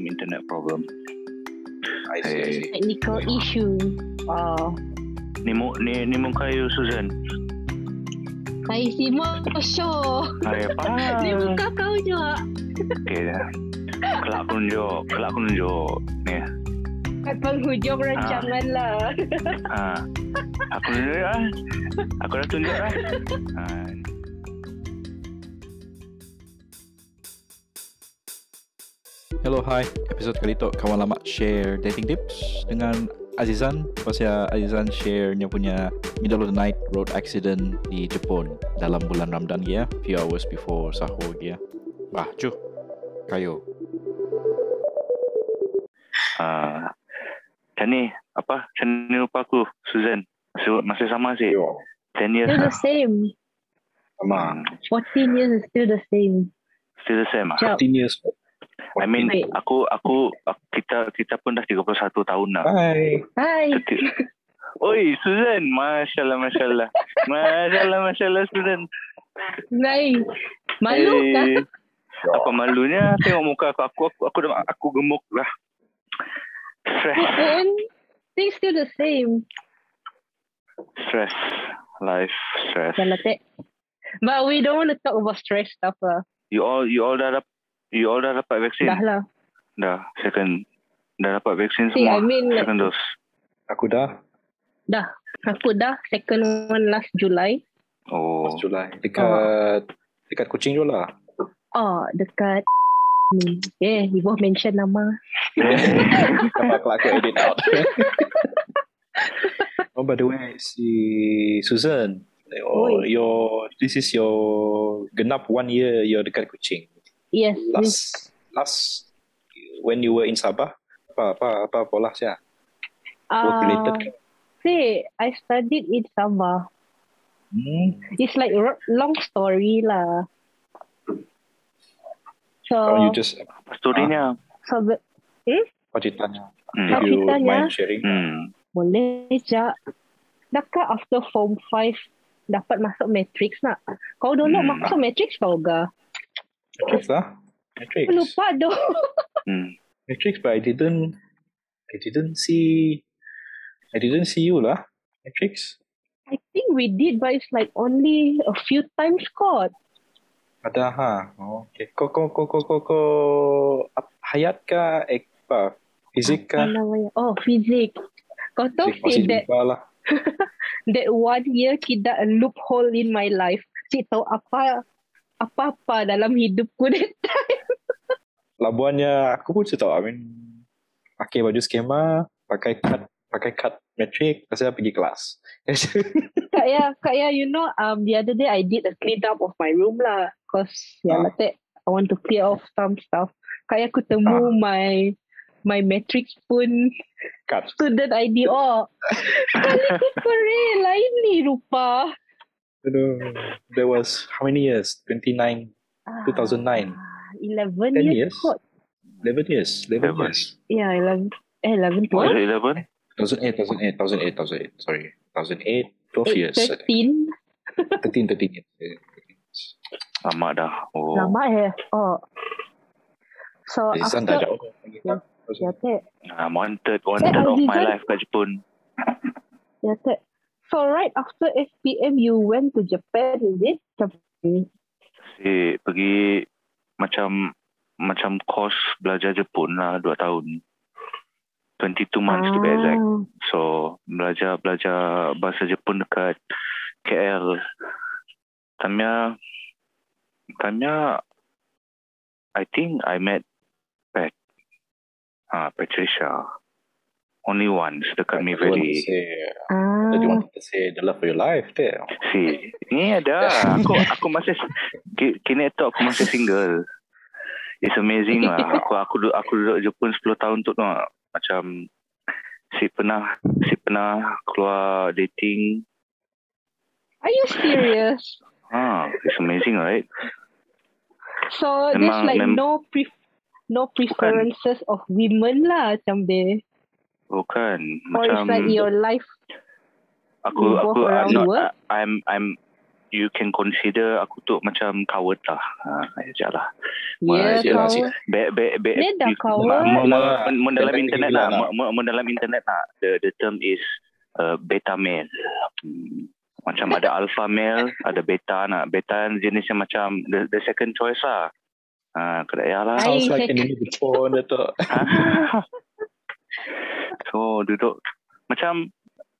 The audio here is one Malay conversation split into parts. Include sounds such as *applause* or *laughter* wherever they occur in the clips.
some internet problem. I see, see. Technical issue. Oh. Ni mo ni ni mo kayo Susan. Hai si Mo show. Hai apa? *laughs* Ni muka kau je. Okey dah. Kelak aku nunjuk, kelak aku nunjuk. Ni. Kat penghujung rancangan lah. Ha. Aku nunjuk ah. Aku dah tunjuk *laughs* ah. Ha. Hello, hi. Episod kali tu kawan lama share dating tips dengan Azizan. Pasal Azizan share dia punya middle of the night road accident di Jepun dalam bulan Ramadan ya, few hours before sahur ya. Ah, cu. Kayo. Ha. Macam ni, apa? Macam ni lupa aku, Susan. Masih, masih sama sih. Yo, 10 years Still the same. sama. 14 years is still the same. Still the same ah. Jap. 14 years. I mean, Wait. aku, aku, kita kita pun dah 31 tahun lah. Bye. Hai. Seti- Oi, Susan. Masya Allah, Masya Allah. Masya Allah, Masya Allah, Susan. Hai. Malu kah? Eh, Apa malunya? Tengok muka aku. Aku, aku, aku, dah- aku gemuk lah. Stress. Things still the same. Stress. Life, stress. Dah. But we don't want to talk about stress stuff lah. You all, you all dah you all dah dapat vaksin? Dah lah. Dah, second. Dah dapat vaksin See, semua. I mean, second dose. Aku dah Dah. Aku dah second one last July. Oh. oh. Julai dekat dekat kucing je lah. Oh, dekat ni. Eh, you both mention nama. Apa kelak aku edit out. *laughs* oh, by the way, si Susan. Oh, your this is your genap one year you're dekat kucing. Yes. yes. Last last when you were in Sabah apa apa apa pola sih? Work related. Uh, see, I studied in Sabah. Hmm. It's like long story lah. So, Oh, you just storynya? so the, apa ceritanya? Hmm. If you ceritanya? mind sharing. Hmm. boleh je. Dekat after form 5 dapat masuk matrix nak. Kau dulu Hmm. masuk matrix kau ga? Matrix lah. Matrix. Aku lupa doh. Hmm. Matrix, but I didn't, I didn't see, I didn't see you lah. Matrix. I think we did but it's like only a few times kot. Ada ha. Oh, okay. Kau kau kau kau kau kau ap- hayat kah? Eh, apa? Fizik namanya? Oh, fizik. Kau tahu sih that lah. *laughs* that one year tidak a loophole in my life. Cik tahu apa apa-apa dalam hidupku that time. *laughs* Labuannya aku pun tahu. I mean, pakai baju skema, pakai cut, pakai cut matrix, pasal pergi kelas. *laughs* Kak ya, Kak ya, you know, um, the other day I did a clean up of my room lah. Cause, ya Ah. I want to clear off some stuff. Kak ya, aku temu my my matrix pun cut. student ID. Oh, sekali ku kore, lain ni rupa. That was how many years? 29, 2009. Ah, 11 10 years. years? kot. 11 years. 11 Eleven. years. Yeah, 11. Eh, 11, Was 12? it 11? 2008, 2008, 2008, 2008. Sorry. 2008, 12 years. I think. 13. 13, 13 years. Lama dah. Oh. Lama eh. Oh. So, dah after... jauh. tak? Ya, Tek. I'm wanted, wanted of my life kat Jepun. Yeah, that. So right after SPM, you went to Japan, is it? Japan. Si pergi macam macam course belajar Jepun lah dua tahun. 22 months to be exact. Ah. So belajar belajar bahasa Jepun dekat KL. Tanya tanya I think I met Pat ah Patricia only once dekat me You Ah. you want to say the love of your life there. si ni ada aku *laughs* aku masih ki- kini tu aku masih single it's amazing lah aku aku duduk aku duduk Jepun 10 tahun tu tengok macam si pernah si pernah keluar dating Are you serious? ah it's amazing right So there's Memang- like mem- no pre no preferences of women lah macam dia. bukan Or it's macam like your life. Aku you aku I'm not work? I'm I'm you can consider aku tu macam coward lah ha aja lah Ya, Yelah, kawan. sih. Be, be, be, Dia dah you- kawan. ma- ma- ma- Lah, ma- dalam dia internet lah, lah. ma- ma- dalam internet lah, the the term is uh, beta male. Hmm. Macam ada alpha male, ada beta nak. Beta jenisnya macam the, the second choice lah. Ah, kedaya lah. Ai, Sounds like Jepun Datuk. Ah. so duduk macam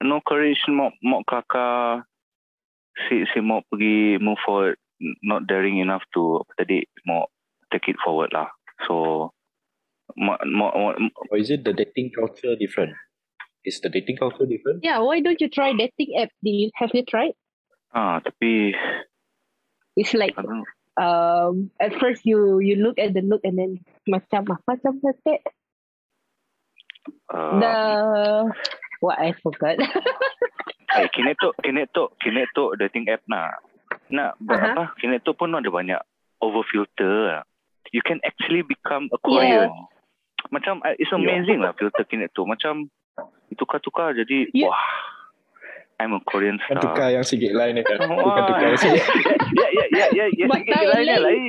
no courage mau mau kelakar si si mau pergi move forward not daring enough to apa tadi mau take it forward lah so mau mau, mau Or is it the dating culture different? Is the dating culture different? Yeah, why don't you try dating app? Do you, have you tried? ah tapi It's like I don't um at first you you look at the look and then macam apa macam that Uh, the what I forgot. *laughs* eh, kini tu kini tu kini tu dating app nak nak ber, Aha. apa kini tu pun ada banyak over filter you can actually become a Korean macam uh, it's amazing lah filter kini tu macam tukar-tukar jadi You- wah I'm a Korean Kan star tukar yang sikit lain ni kan. Bukan Wah. tukar yang sikit. *laughs* ya ya ya ya ya sikit lain. lain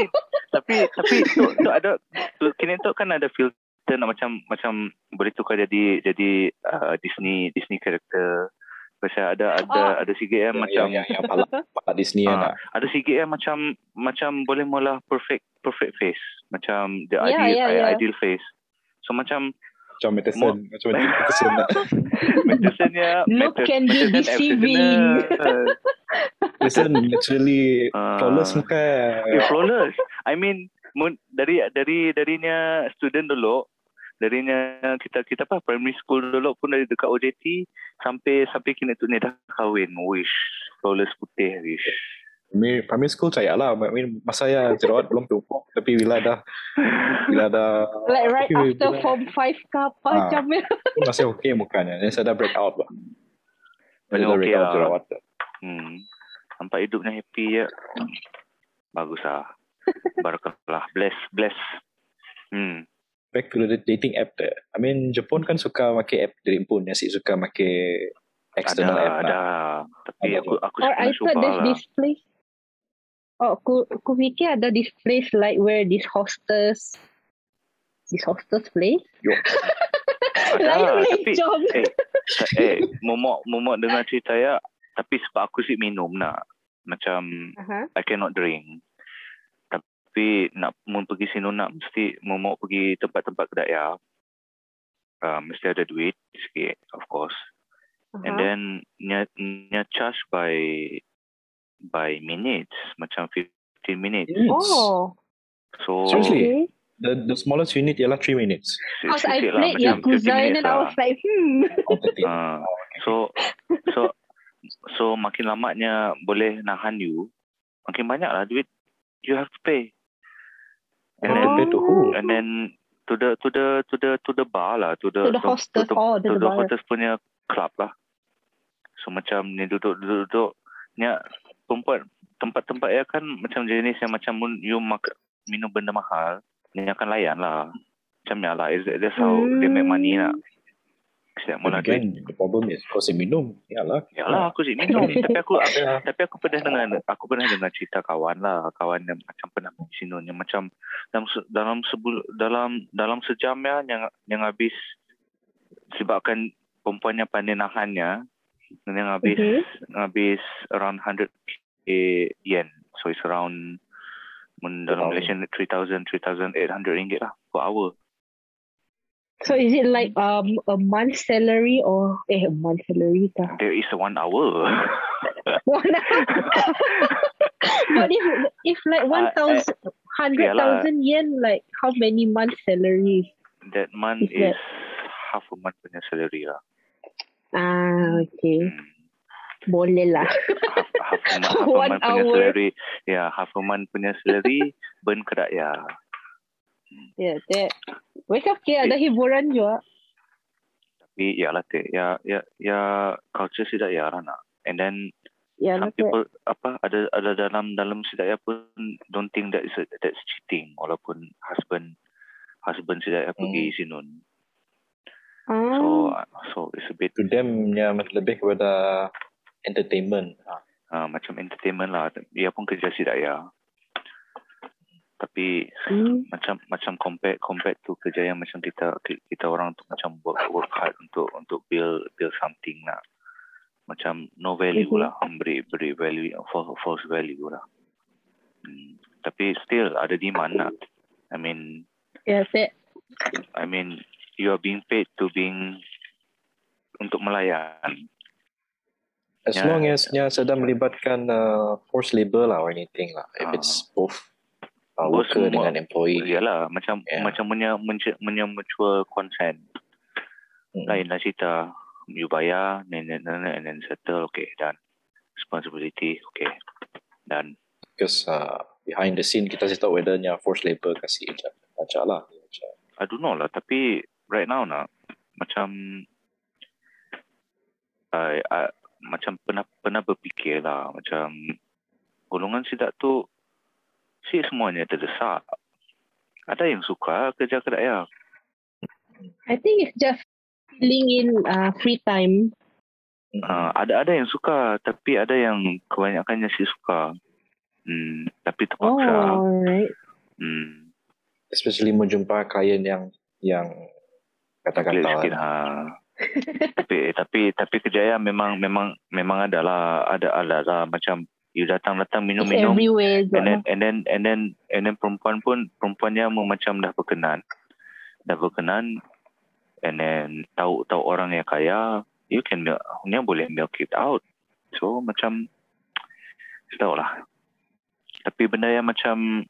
tapi tapi tu, tu ada tu, kini tu kan ada filter nak macam macam boleh tukar jadi jadi uh, Disney Disney character Pasal ada ada Oh. ada sikit yang macam yang, yang, yang palak, palak Disney kan nak. ada sikit yang macam macam boleh mula perfect perfect face macam the Ya, ideal ya, ya. ideal face so macam Macam Matheson. Macam Matheson nak. *laughs* Mathesonnya Look can be deceiving. Matheson naturally Ah. flawless muka. Eh, flawless. I mean, mun, dari dari darinya student dulu, darinya kita kita apa primary school dulu pun dari dekat OJT sampai sampai kini tu ni dah kahwin. Wish flawless putih wish. Primary, primary school saya lah. I mean, masa saya jerawat belum tumpuk. Tapi bila dah, bila dah, like right after bila- form 5 ke apa Ah. macam ya. masih okay mukanya. Dan saya dah break out lah. Dah okay break out lah. jerawat. Hmm. Nampak hidupnya happy ya. Bagus lah. *laughs* Barakallah. Bless, bless. Hmm. Back to the dating app there. I mean, Jepun kan suka pakai app dari pun. Yang si suka pakai external ada, app ada. lah. Tapi Ada aku aku Or I thought there's lah. this place. Oh, aku, aku fikir ada this place like where this hostess, this hostess place. *laughs* Ada, Lain boleh tapi job. eh, eh, momok momok dengar cerita ya, tapi sebab aku sih minum nak. Macam Aha. I cannot drink. Tapi nak mau pergi sini nak mesti momok pergi tempat-tempat kedai ya. Uh, mesti ada duit sikit, of course. And Aha. then nya nya charge by by minutes, macam 15 minutes. Oh, So Seriously? okay. The, the smallest unit ialah 3 minutes. Because I lah, played 15 Yakuza and then I lah. was like, hmm. 30. Ah, so so so makin lamanya boleh nahan you, makin banyak lah duit you have to pay. And then Oh. Compared to who? and then to the to the to the to the bar lah, to the To the hostess. to, Oh, to, to the the hostess punya club lah. So macam ni duduk duduk duduk ni tempat tempat-tempat ya kan macam jenis yang macam you makan minum benda mahal, ni akan layan lah. Macam ni lah, Is- that's how they make money lah. Setiap mula duit. again, the problem is kau si minum. Yalah. Yalah aku sih minum *laughs* tapi aku tapi aku pernah dengar aku pernah dengar cerita kawan lah kawan yang macam pernah sini yang macam dalam dalam sebul dalam dalam sejam ya yang yang habis sebabkan perempuannya pandai nahannya dan yang habis Mhm. habis around 100 yen so it's around mun dalam 2,000. Malaysian 3000 3800 ringgit lah per hour So is it like um a month salary or eh a month salary kah? there is a one hour *laughs* One *laughs* But if if like one thousand hundred thousand yen, like how many month salaries? that month Is is half a month punya salary lah Ah, okay. Hmm. Boleh lah. half, half a month, *laughs* half a month punya hour. salary. Ya, yeah, half a month punya salary *laughs* burn ke ya. Yeah, that. Wes okay, ada hiburan juga. Tapi ya lah ya ya ya culture tidak ya lah nak. And then Ya, some people apa ada ada dalam dalam sidaya pun don't think that is a, that's cheating walaupun husband husband sidaya pergi sinun. So Ah, so it's a bit To them, nya lebih kepada entertainment. uh, macam entertainment lah. Dia pun kerja sidaya. Tapi Hmm. *laughs* macam macam compare compare tu kerja yang macam kita kita orang tu macam work work hard untuk untuk build build something lah. Macam no value Mhm. lah, beri beri value false, false value lah. Hmm. Tapi still ada demand lah. I mean Yeah, that. I mean you are being paid to being untuk melayan. As Ya. long as nya sedang melibatkan uh, forced labor lah or anything lah. If Ah. it's both uh, worker semua- dengan employee. Yalah macam Yeah. macam punya punya mutual consent. Mm. Lain lah cerita. You bayar, and then, and then settle, okay, done. Responsibility, okay, done. Because uh, behind the scene kita tak tahu whether nya forced labor kasih je. Macam lah. Macam. I don't know lah, tapi right now nak, macam, I, I, macam pernah pernah berfikir lah, macam, golongan sidak tu, si semuanya terdesak. Ada yang suka kerja kedai ya. I think it's just filling in uh, free time. Uh, ada ada yang suka, tapi ada yang kebanyakannya si suka. Hmm, tapi Oh, terpaksa. alright. Hmm, Especially menjumpa klien yang yang kata-kata Pelik sikit ha. *laughs* tapi tapi tapi kejayaan memang memang memang ada lah ada ada lah macam you datang datang minum It's minum everywhere. and then and then and then and then perempuan pun perempuannya mau macam dah berkenan dah berkenan and then tahu tahu orang yang kaya you can milk, dia boleh milk it out so macam tahu lah tapi benda yang macam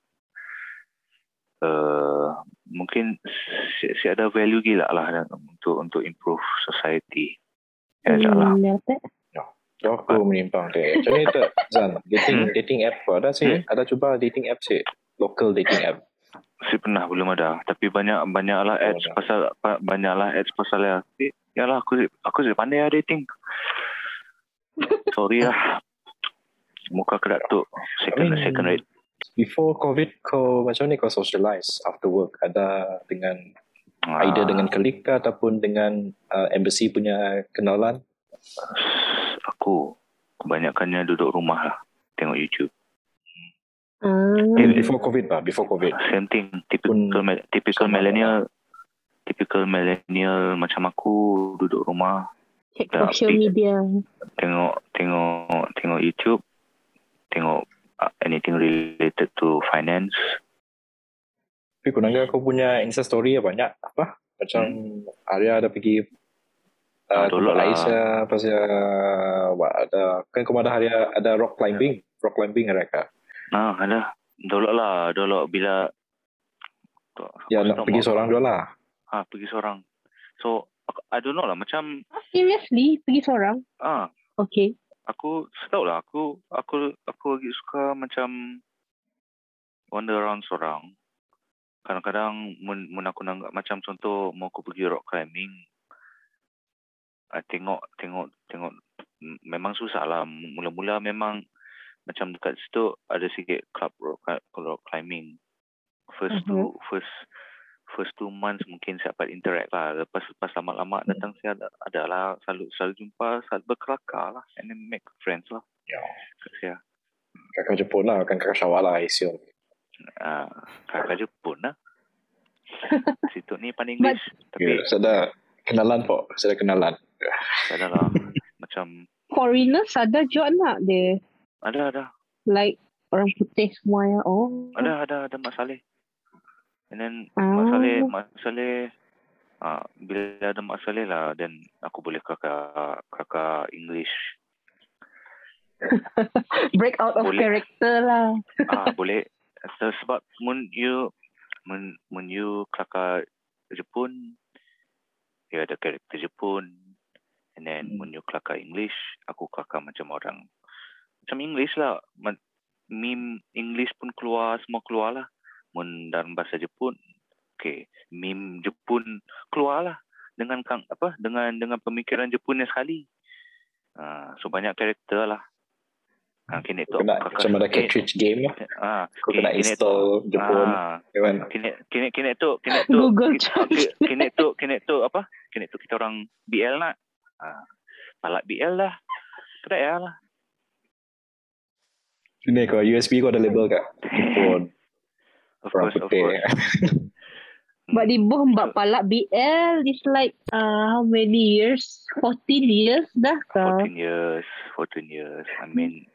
uh, mungkin si, si ada value gila lah untuk untuk improve society ya hmm. lah Hmm, yeah, that. So aku menyimpang dia. Macam ni tak Zan, dating dating app apa ada sih? Ada cuba dating app sih? Local dating app. Si pernah belum ada. Tapi banyak banyak lah Oh, ads dah. pasal pa- banyak lah ads pasal ya ya lah aku aku sih pandai lah dating. *laughs* Sorry lah. Muka kedak tu second I mean, second rate Before COVID, kau macam ni kau socialize after work? Ada dengan Ah, either dengan klik ke ataupun dengan uh, embassy punya kenalan? aku kebanyakannya duduk rumah lah. Tengok YouTube Ah, Eh, before COVID bah, before COVID. same thing typical me- typical millennial typical millennial macam aku duduk rumah check social update. media. tengok tengok tengok YouTube tengok uh, anything related to finance Tapi kau nangga kau punya Insta story ya banyak apa? Macam Arya ada pergi Ah, uh, Dulu lah. Malaysia pasal wah, ada kan kau ada hari ada rock climbing, rock climbing ada kah? Nah, ada. Dulu lah, dulu bila Ya nak pergi seorang dulu lah. Ha, pergi seorang. So, aku- I don't know lah macam Ah, seriously? Pergi seorang? ah, Okay. aku tahu lah aku aku aku lagi suka macam wander around seorang. Kadang-kadang mun, mun aku nak macam contoh mau aku pergi rock climbing. I tengok tengok tengok memang susah lah. Mula-mula memang macam dekat situ ada sikit club rock, rock climbing. First two first first two months mungkin saya dapat interact lah. Lepas lepas lama-lama datang saya ada, ada lah selalu selalu jumpa selalu berkelakar lah and then make friends lah. Ya. Kat saya. Kakak Jepun lah, kan kakak Syawal lah, I assume. Ah, kakak Jepun lah. *laughs* Situ ni pandai But- English. Tapi Ya, sudah kenalan po, sudah kenalan. tak ada lah. *laughs* Macam Foreigners ada juga nak dia. Ada ada. Like orang putih semua ya. Oh. Ada ada ada Mak Saleh. And then Ah. Mak Saleh, Mak Saleh ah, bila ada Mak Saleh lah then aku boleh kakak kakak English. *laughs* Break out of Boleh. character lah. ah boleh So, sebab mun you mun mun you kakak Jepun dia ada karakter Jepun and then Hmm. mun you kelakar English aku kelakar macam orang macam English lah meme English pun keluar semua keluar lah mun dalam bahasa Jepun okay meme Jepun keluar lah dengan kang apa dengan dengan pemikiran Jepunnya sekali Ah, so banyak karakter lah Ah, kini tu Kena kakak- macam ada kini- cartridge game lah. Ah, Kau kena kini- kini tu- install Jepun. Ah, Kan? kini kini kini tu kini tu Google ki- Translate. ki- kini tu kini tu apa? Kini tu kita orang BL nak. Ah, palak BL lah. Kedai ya lah. Sini kau USB kau ada label kah? Jepun. Of Orang course, of putih. course. *laughs* But di boh mbak palak BL is like uh, how many years? 14 years dah ke? 14 years, 14 years. I mean,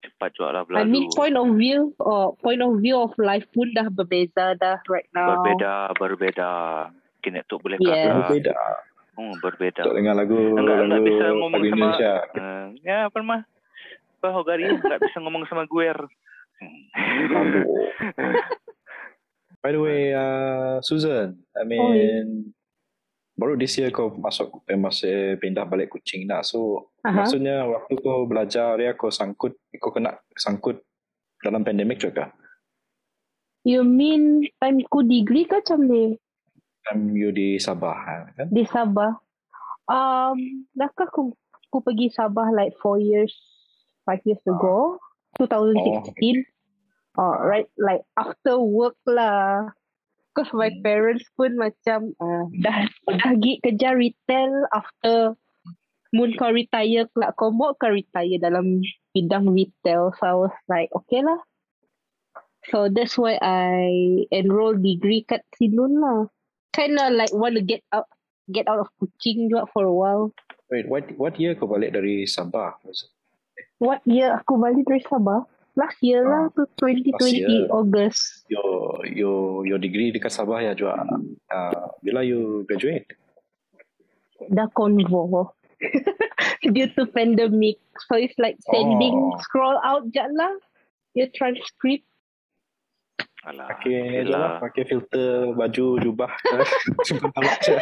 cepat juga lah I berlalu. mean point of view or point of view of life pun dah berbeza dah right now. Berbeda, berbeda. Kena tu boleh Yes. kata. Beda. Hmm, berbeda. Tak dengar lagu Enggak- enggak lagu, bisa ngomong lagu sama- Indonesia. Uh, ya, apa nama? Apa Hogari nggak bisa ngomong sama gue. *laughs* By the way, uh, Susan, I mean, baru this year kau masuk eh, masih pindah balik Kuching nak. So, Aha. maksudnya waktu kau belajar ya kau sangkut, kau kena sangkut dalam pandemik juga. You mean time ku degree ke macam ni? Time you di Sabah kan? Di Sabah. Um, dah aku, aku pergi Sabah like 4 years, 5 years ago. 2016. Oh, right, like after work lah. Because my Hmm. parents pun macam uh, dah dah pergi kerja retail after mun kau retire kelak kau mau kau retire dalam bidang retail. So I was like, okay lah. So that's why I enroll degree kat Sinun lah. Kinda like want to get out get out of Kuching juga for a while. Wait, what what year kau balik dari Sabah? Was it? What year aku balik dari Sabah? Last year lah, tu 2020 year. August. Your your your degree dekat Sabah ya juga. Uh, bila you graduate? Dah convo. *laughs* Due to pandemic. So it's like sending, Oh. scroll out je lah. Your transcript. Alah, Pakai lah, pakai filter baju jubah. Simpan tamak je.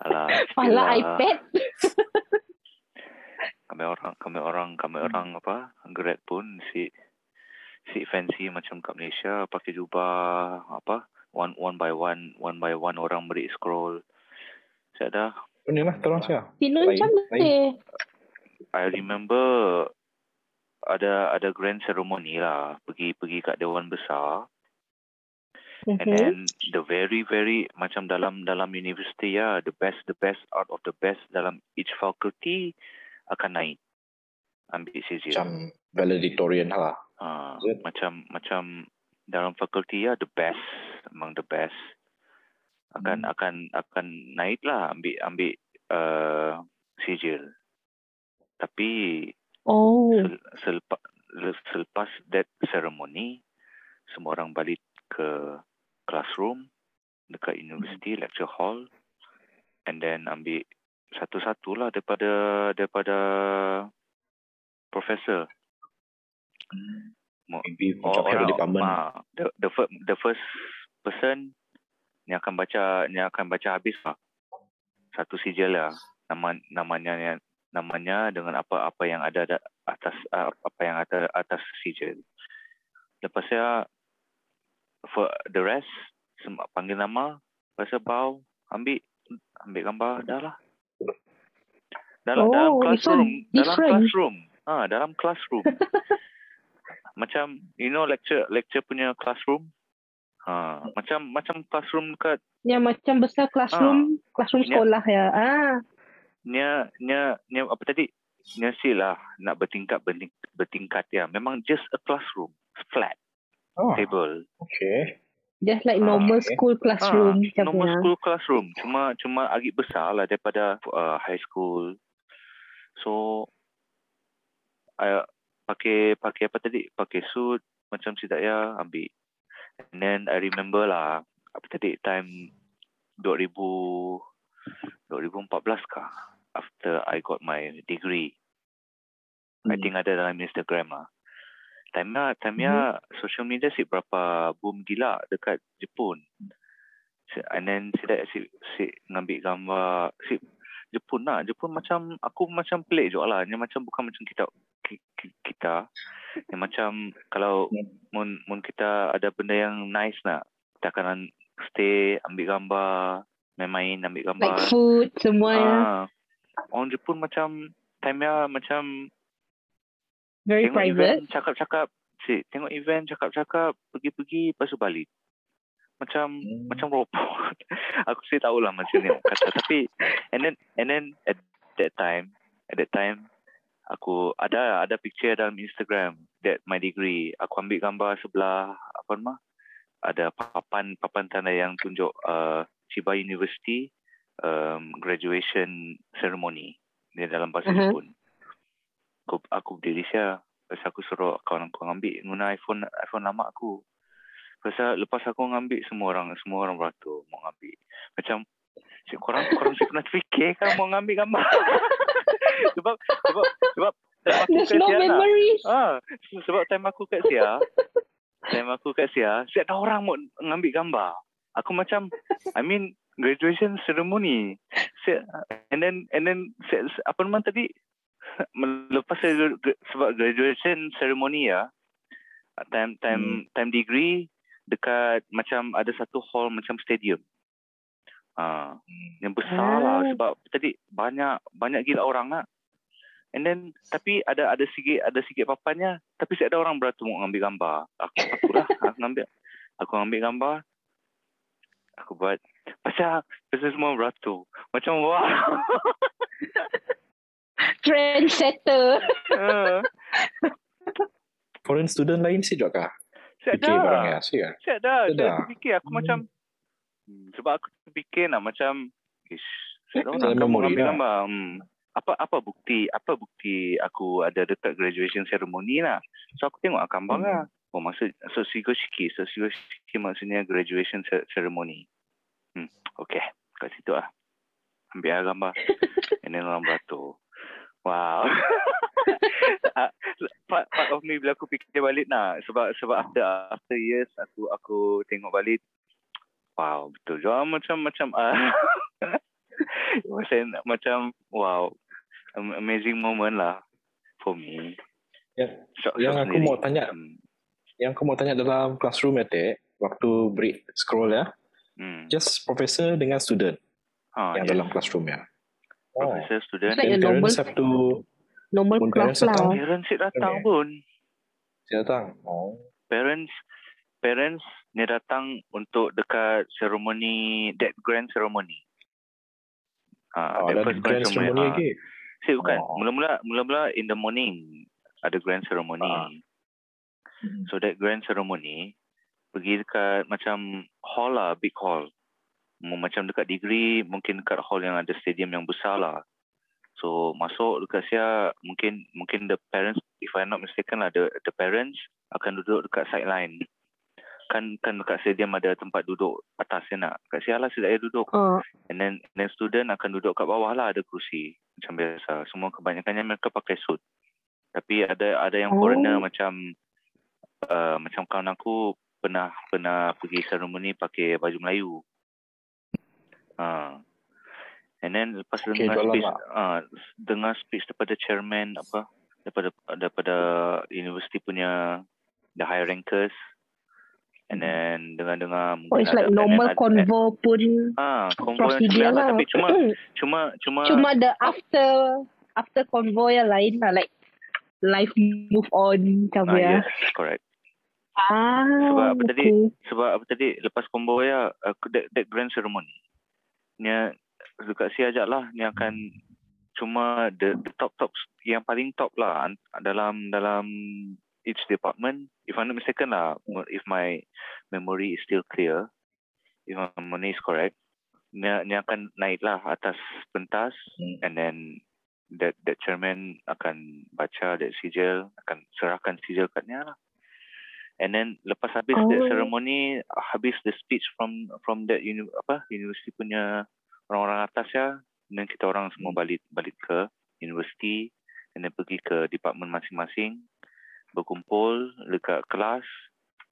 Alah, Pala yelah. iPad. Kami orang, kami orang, kami orang apa? Grad pun si si fancy macam kat Malaysia pakai jubah apa? One one by one, one by one orang beri scroll. Saya dah Ini lah, terang saya. Lain, macam mana? I remember ada ada grand ceremony lah pergi pergi kat dewan besar and Mhm. then the very very macam dalam dalam university ya the best the best out of the best dalam each faculty akan naik ambil sijil Macam valedictorian lah. uh, macam macam dalam fakulti ya the best among the best akan Hmm. akan akan naik lah ambil ambil uh, sijil tapi Oh. sel, selepas selepas that ceremony semua orang balik ke classroom dekat university lecture hall and then ambil satu-satu lah daripada daripada professor. Mo- Maybe macam head of department. ah, the the first the first person ni akan baca ni akan baca habis lah satu sijil lah. Nama namanya namanya dengan apa apa yang ada da- atas ah, apa yang ada atas sijil. Lepas saya for the rest semua panggil nama lepas saya bow ambil ambil gambar dah lah. Dalam dalam Oh, so classroom dalam different. classroom ah dalam classroom *laughs* macam you know lecture lecture punya classroom ha macam macam classroom dekat Yang macam besar classroom, classroom Ya. sekolah ya. Ah. nya nya nya apa tadi nya lah nak bertingkat berting, bertingkat ya memang just a classroom flat Oh, table okay. Just like Ah, normal okay. school classroom Ah, macam normal ya. school classroom cuma cuma agak besar lah daripada uh, high school so I pakai pakai apa tadi? Pakai suit macam si ya ambil. And then I remember lah apa tadi? Time 2000 2014 kah? After I got my degree. I Hmm. think ada dalam Instagram lah. Time-nya time-nya social media si berapa boom gila dekat Jepun. And then si dah si, si ngambil gambar si Jepun lah. Jepun macam aku macam pelik juga lah Dia macam bukan macam kita ki- ki- kita Dia macam kalau mun, mun kita ada benda yang nice nak kita akan stay ambil gambar main-main ambil gambar Like food semua ya. ah, orang Jepun macam time-nya macam Very tengok private. event cakap-cakap si tengok event cakap-cakap pergi-pergi lepas tu balik macam Hmm. macam robot *laughs* aku sih tahu lah macam ni orang kata tapi and then and then at that time at that time aku ada ada picture dalam Instagram that my degree aku ambil gambar sebelah apa nama ada papan papan tanda yang tunjuk uh, Chiba University um, graduation ceremony di dalam bahasa Mhm. Jepun. Aku aku berdiri saya. Lepas aku suruh kawan aku ambil guna iPhone iPhone lama aku. Lepas, lepas aku ngambil semua orang semua orang beratur mau ngambil. Macam si korang korang si pernah fikir kan mau ngambil gambar. *laughs* *laughs* sebab sebab sebab time aku There's kat no Sia nak- memories. Ah, sebab time aku kat Sia, time aku kat Sia, siap ada orang mau ngambil gambar. Aku macam, I mean, graduation ceremony. Siap, and then, and then, siap, apa nama tadi? Lepas sebab graduation ceremony ya, time time time degree dekat macam ada satu hall macam stadium. Ah, yang besar lah Ah. sebab tadi banyak banyak gila orang lah. And then tapi ada ada sikit ada sikit papannya tapi saya ada orang beratur mau ambil gambar. Aku *laughs* aku lah aku ambil aku ambil gambar. Aku buat pasal pasal semua beratur. Macam wah. *laughs* Trendsetter. Ah, *laughs* Foreign student lain sih juga? Saya Fikir barang ada. Saya ada. Saya terfikir aku Hmm. macam hmm, sebab aku terfikir lah macam ish, saya Ada orang kan mau memori ambil lah. gambar. Hmm. Apa apa bukti apa bukti aku ada dekat graduation ceremony lah. So aku tengok gambar Hmm. lah. Oh maksud so Shigoshiki, so Shigoshiki maksudnya graduation ce- ceremony. Hmm, okay. Kat situ lah. Ambil lah gambar. *laughs* And then orang beratur. Wow. *laughs* Ah, part, part of me bila aku fikir balik nak sebab sebab after after years aku aku tengok balik wow betul juga macam macam ah *laughs* macam macam wow amazing moment lah for me. Ya, Shock, yang aku sendiri. mau tanya. Hmm. Yang aku mau tanya dalam classroom ya, Tek, waktu break scroll ya, Hmm. just professor dengan student Ha, yang yes. dalam classroom ya. Oh. Professor, student, It's like And normal parents have to normal class parents datang. lah. parents sit datang Okay. pun. dia datang. Oh. Parents parents ni datang untuk dekat ceremony that grand ceremony. Ah, Oh, that first grand ceremony ah. lagi. Si bukan. Oh. Mula-mula mula-mula in the morning ada grand ceremony. Ah. So that grand ceremony pergi dekat macam hall lah, big hall. Macam dekat degree, mungkin dekat hall yang ada stadium yang besar lah. So masuk dekat sia mungkin mungkin the parents if I'm not mistaken lah the the parents akan duduk dekat sideline. Kan kan dekat stadium ada tempat duduk atas ya nak. Kat sia lah saya duduk. Oh, And then, then student akan duduk kat bawah lah ada kerusi. Macam biasa. Semua kebanyakannya mereka pakai suit. Tapi ada ada yang Oh. foreigner macam uh, macam kawan aku pernah pernah pergi seremoni pakai baju Melayu. Uh. And then lepas Okay, dengar speech lama. uh, dengar speech daripada chairman apa daripada daripada universiti punya the high rankers and then dengar-dengar oh it's like normal convo pun Ah, convoy yang procedure lah. tapi cuma cuma cuma Cuma the after after convo yang lain lah like life move on macam ah, ya. yes, correct. Ah, Sebab apa tadi? okay. Sebab apa tadi lepas convoy ya uh, that, that grand ceremony. Nya dekat si ajak lah ni akan cuma the, the top top yang paling top lah dalam dalam each department if I'm not mistaken lah if my memory is still clear if my memory is correct ni, ni akan naik lah atas pentas Hmm. and then that that chairman akan baca that sijil akan serahkan sijil katnya lah and then lepas habis oh. that ceremony habis the speech from from that uni, apa university punya orang-orang atas ya dan kita orang semua balik balik ke universiti and then pergi ke department masing-masing berkumpul dekat kelas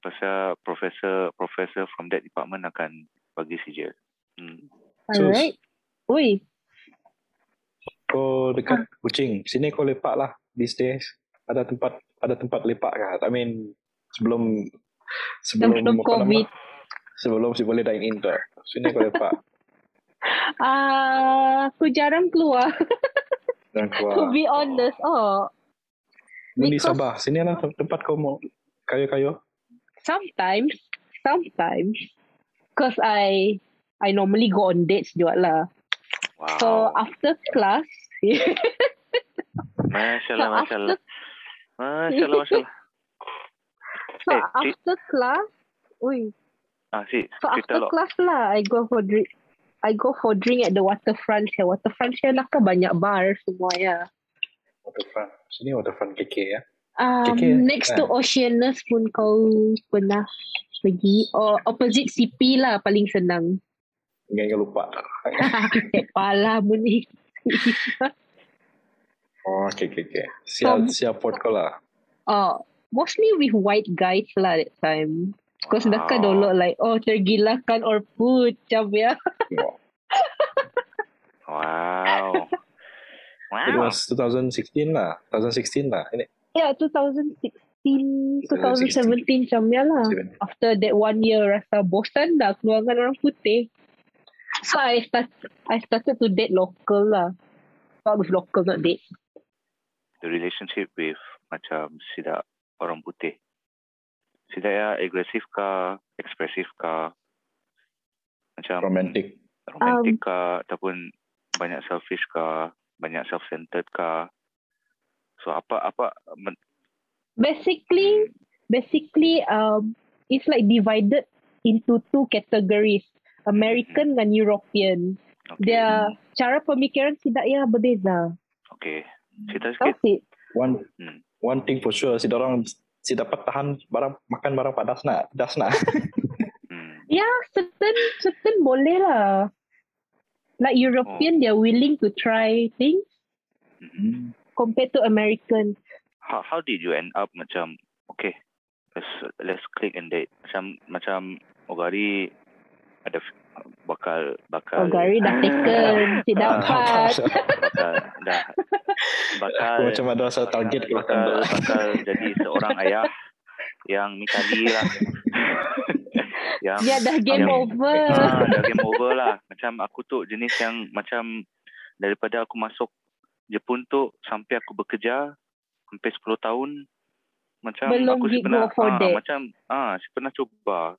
pasal profesor profesor from that department akan bagi sijil hmm. So- Alright. Ui, Kau dekat kucing. Sini kau lepak lah these days. Ada tempat ada tempat lepak kah? I mean sebelum sebelum Sebelum apa nama? COVID. Sebelum si boleh dine in tu. Sini kau lepak *laughs* ah aku jarang keluar. *laughs* To keluar. be honest, oh Ni di because- Sabah. Sini lah tem- tempat kau mau kayu-kayu. sometimes, sometimes, because I I normally go on dates juga lah. wow So after class, Masya so Allah, *laughs* Masya Allah. after Masya Allah, Masya Allah. *laughs* so Eh, after class, Ui. Ah, si, So after lah. class lah, I go for drink. I go for drink at the waterfront here. Waterfront here lah kan banyak bar semua ya. Waterfront. Sini waterfront KK ya. Um, KK, next to Oceanus pun kau pernah pergi. Or opposite CP lah paling senang. Ingat-ingat lupa. *laughs* Kepala pun ni. *laughs* Oh, okay, okay, okay. Siap, Tom- siap port kau lah. Oh, mostly with white guys lah that time. Because Wow. dah kan download like, oh tergilakan or put, macam ya. Wow. *laughs* It Wow. was 2016 lah. 2016 lah. Ini. Yeah, 2016, 2017 macam ya lah. After that one year rasa bosan dah keluarkan orang putih. So I start I started to date local lah. Start with local not date. The relationship with macam sidak orang putih. Sidak ya agresif kah, ekspresif kah, macam Romantic. romantic Um, kah, ataupun banyak selfish kah, banyak self-centered kah. So apa apa men- Basically, basically um it's like divided into two categories. American dan European. okay. Dia cara pemikiran tidak ya berbeza. Okay. Cerita sikit. One Hmm. one thing for sure, si orang si dapat tahan barang makan barang padas nak, pedas nak. Hmm. Ya, certain certain boleh lah. Like European, they're willing to try things Hmm. compared to American. How how did you end up macam okay let's let's click and date macam macam Ogari ada bakal bakal Oh, Gary dah *laughs* taken, si Ah, dapat. bakal dah bakal Aku macam ada rasa target bakal, tu. bakal jadi seorang ayah yang mikali lah *laughs* yang Ya dah game yang- over. Ah, dah game over lah. Macam aku tu jenis yang macam daripada aku masuk Jepun tu sampai aku bekerja hampir 10 tahun macam Belum aku pernah ah, that. macam ah si pernah cuba.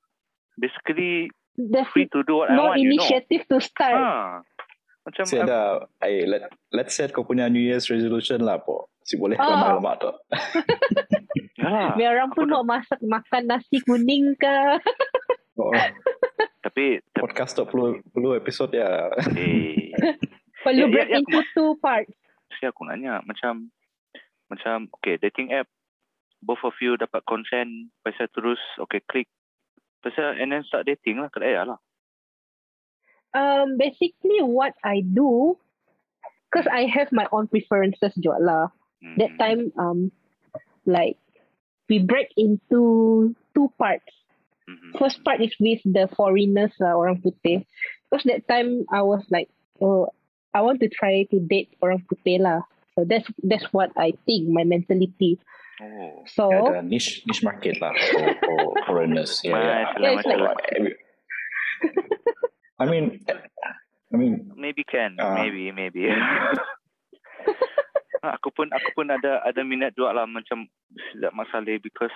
Basically There's free to do what I no want, you know. initiative to start. Ah. Macam Si ada, ay, let, let's set kau punya New Year's resolution lah po. Si boleh Ah. lama-lama tu. *laughs* ah, Biar orang pun nak masak makan nasi kuning ke. *laughs* Oh, tapi tapi podcast tu perlu perlu episod ya. eh, *laughs* Perlu Ya, ya, break ya, into two parts. saya aku nanya macam macam okay dating app both of you dapat consent pasal terus okay klik pasal and then start dating lah tak payah lah Um, basically what I do, because I have my own preferences juga lah. Hmm. That time, um, like we break into two parts. Mhm. First part is with the foreigners lah, orang putih. Because that time I was like, oh, I want to try to date orang putih lah. So that's that's what I think, my mentality. oh So Ada niche niche market lah for, for *laughs* foreigners. Yeah, yeah. Mas, Yeah, it's like- I mean, I mean, maybe can Ah. maybe maybe *laughs* aku pun aku pun ada ada minat juga lah macam tidak masalah because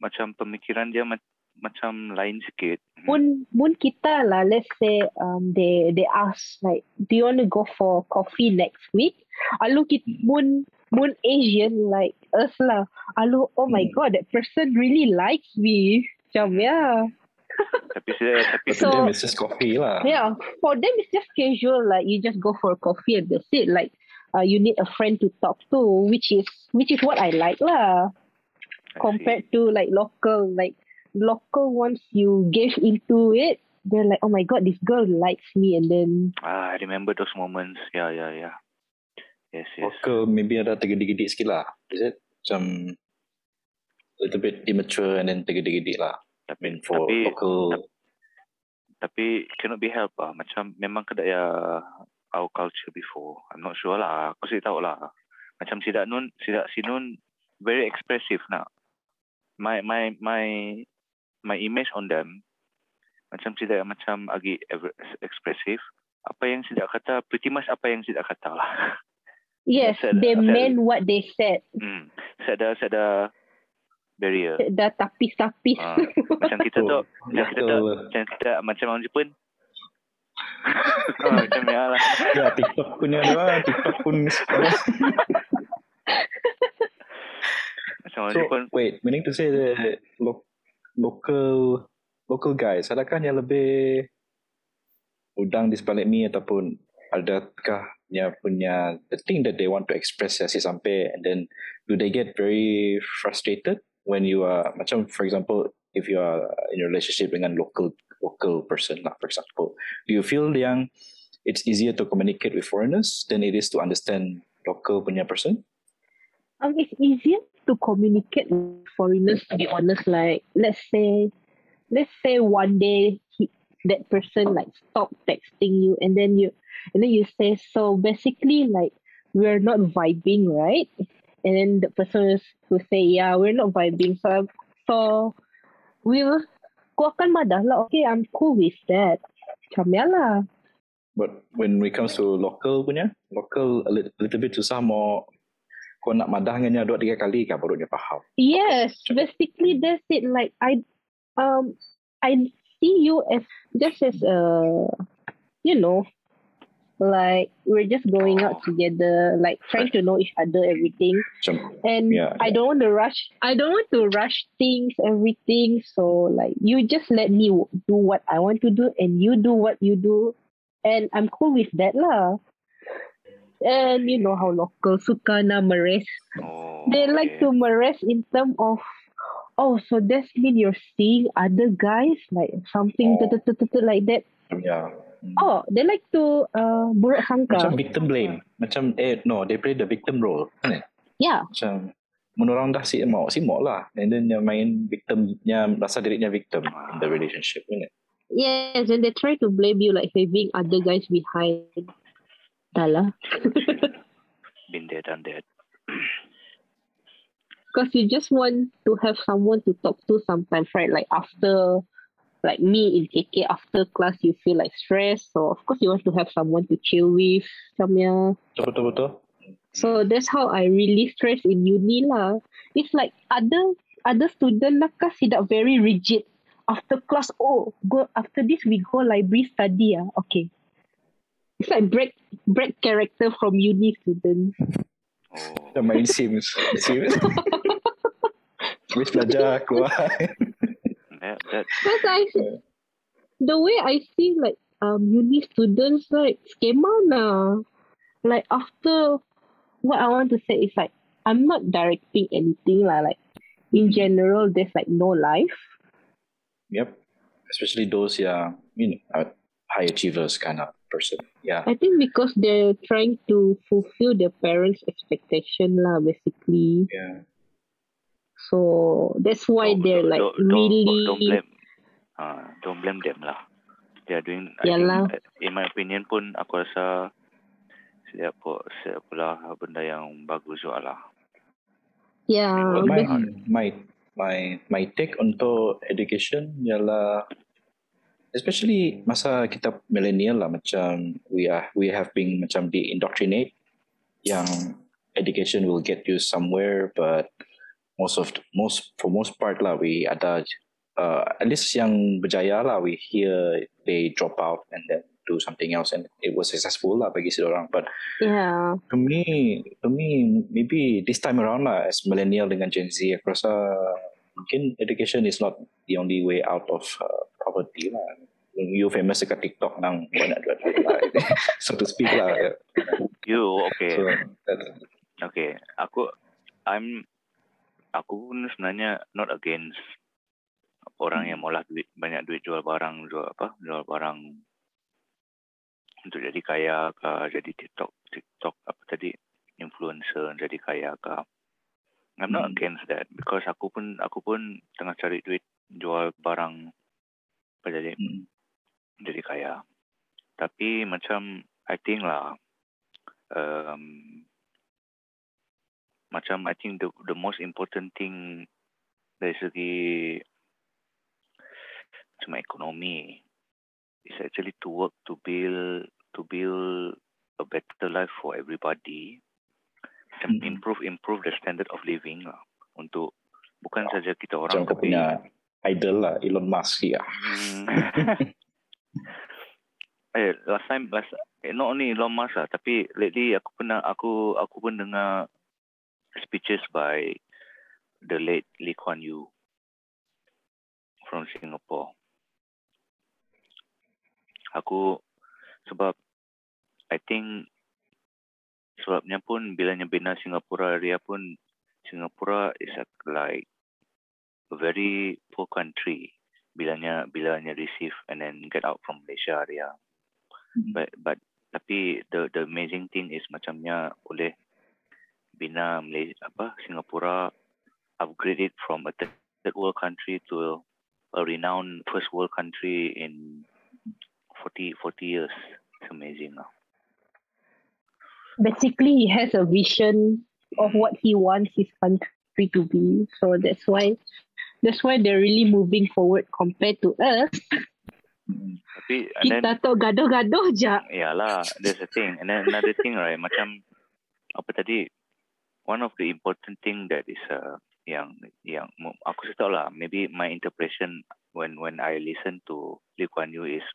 macam pemikiran dia ma- macam lain sikit mun mun kita lah, let's say um they they ask like, do you want to go for coffee next week? Alu kita mun mun Asian like us lah. Alu, oh my Hmm. god, that person really likes me. Macam ya. tapi saya tapi So- to them it's just coffee lah. Yeah, for them it's just casual. Like you just go for coffee and that's it. Like uh, you need a friend to talk to, which is which is what I like lah. I see. Compared to like local, like local once you get into it, they're like, oh my god, this girl likes me, and then ah I remember those moments. Yeah yeah yeah. Yes yes. Local maybe ada tergedik-gedik sikit lah. Is it? Macam little bit immature and then tergedik-gedik lah. I mean for Tapi- local tapi cannot be helped lah. Macam memang kena ya our culture before. I'm not sure lah. Aku sih tahu lah. Macam sidak nun sidak sinun very expressive nak. My my my my image on them. Macam sidak macam agi ever- expressive. Apa yang sidak kata pretty much apa yang sidak kata lah. Yes, Sad- they meant what they said. hmm saya ada saya ada barrier. Dah tapis-tapis. Ah, macam kita tu Oh, macam kita tu macam kita macam orang Jepun. *laughs* Ah, macam ya lah. Ya TikTok punya dia TikTok pun. Macam orang So Jepun. wait, meaning to say the lo- local local guys adakah yang lebih udang di sebalik mi ataupun adakah yang punya the thing that they want to express ya si sampai and then do they get very frustrated when you are macam for example if you are in a relationship dengan local local person lah for example do you feel yang it's easier to communicate with foreigners than it is to understand local punya person? Um, it's easier to communicate with foreigners. To be honest, like let's say, let's say one day he, that person like stop texting you, and then you, and then you say so. Basically, like we're not vibing, right? And then the person is- say, yeah, we're not vibing. So, so we'll. Okay, I'm cool with that. Macam. But when it comes to local punya, local a little, little bit susah mau kau nak madah dengan dia dua tiga kali kan baru dia faham. Yes, basically that's it. Like I, um, I see you as just as a, you know, like we're just going out together, like trying to know each other, everything. Macam, And Yeah, I don't want to rush. I don't want to rush things, everything. So like you just let me do what I want to do, and you do what you do, and I'm cool with that lah. And you know how local suka na meres Oh, they like to meres in term of oh so that's mean you're seeing other guys like something Oh. like that ya. oh they like to uh, buruk sangka Macam victim blame. Macam eh no, they play the victim role. Yeah Macam menurut orang dah si mau, si mau lah. And then dia main victimnya rasa dirinya victim in the relationship. Kan? eh? yes and they try to blame you like having other guys behind dah lah Been there, done that. because you just want to have someone to talk to sometimes right like after like me in KK after class you feel like stressed so of course you want to have someone to chill with macam ya Betul betul betul. So that's how I really stress in uni lah. It's like other other student lah kasi dah very rigid. After class, oh, go after this we go library study ah. Okay. It's like break break character from uni students. Oh, Dia main Sims. Sims. Habis belajar keluar. that, that, Because I the way I see like um uni students like schema na. Like after what I want to say is like I'm not directing anything lah. Like in general, there's like no life. Yep. Especially those yang, you know, high achievers kind of person. Yeah. I think because they're trying to fulfill their parents' expectation lah, basically. Yeah. So that's why don't- they're don't- like don't, really. Don't, don't blame. Uh, don't blame them lah. They are doing. I Yalah. think, uh, in my opinion pun, aku rasa setiap setiap pula benda yang bagus juga lah. Yeah, my, my my my take untuk education ialah especially masa kita millennial lah macam we are we have been macam di indoctrinate yang education will get you somewhere but most of most for most part lah we ada uh, at least yang berjaya lah we hear they drop out and then do something else and it was successful lah bagi orang but yeah, to me, to me, maybe this time around lah, as millennial dengan Gen Z, aku rasa mungkin education is not the only way out of uh, poverty lah. You famous dekat TikTok nang banyak duit lah, so to speak lah. You okay? So, that's, Okay, aku I'm aku pun sebenarnya not against orang yang maulah duit banyak duit jual barang jual apa jual barang untuk jadi kaya ke jadi TikTok TikTok apa tadi influencer jadi kaya ke I'm not Hmm. against that because aku pun aku pun tengah cari duit jual barang jadi mm, jadi kaya. Tapi macam I think lah um, macam I think the the most important thing dari segi macam ekonomi is actually to work to build to build a better life for everybody macam Mm. improve improve the standard of living lah untuk bukan saja kita macam orang kau tapi punya idol lah, Elon Musk ya. Hmm. *laughs* eh last time last eh, not only Elon Musk lah tapi lately aku pernah aku aku pun dengar speeches by the late Lee Kuan Yew from Singapore. Aku sebab I think sebabnya pun bilanya bina Singapura area pun Singapura is like very poor country bilanya bilanya receive and then get out from Malaysia area. Hmm. But but tapi the the amazing thing is macamnya boleh bina Malaysia apa Singapura upgrade it from a third, world country to a renowned first world country in 40 40 years. It's amazing lah. Basically, he has a vision of what he wants his country to be. So that's why that's why they're really moving forward compared to us. Tapi and then Kita tu gaduh-gaduh je. Yalah, that's the thing. And then another thing, right, macam apa tadi, one of the important thing that is uh, yang yang aku tahu lah, maybe my interpretation when when I listen to Lee Kuan Yew is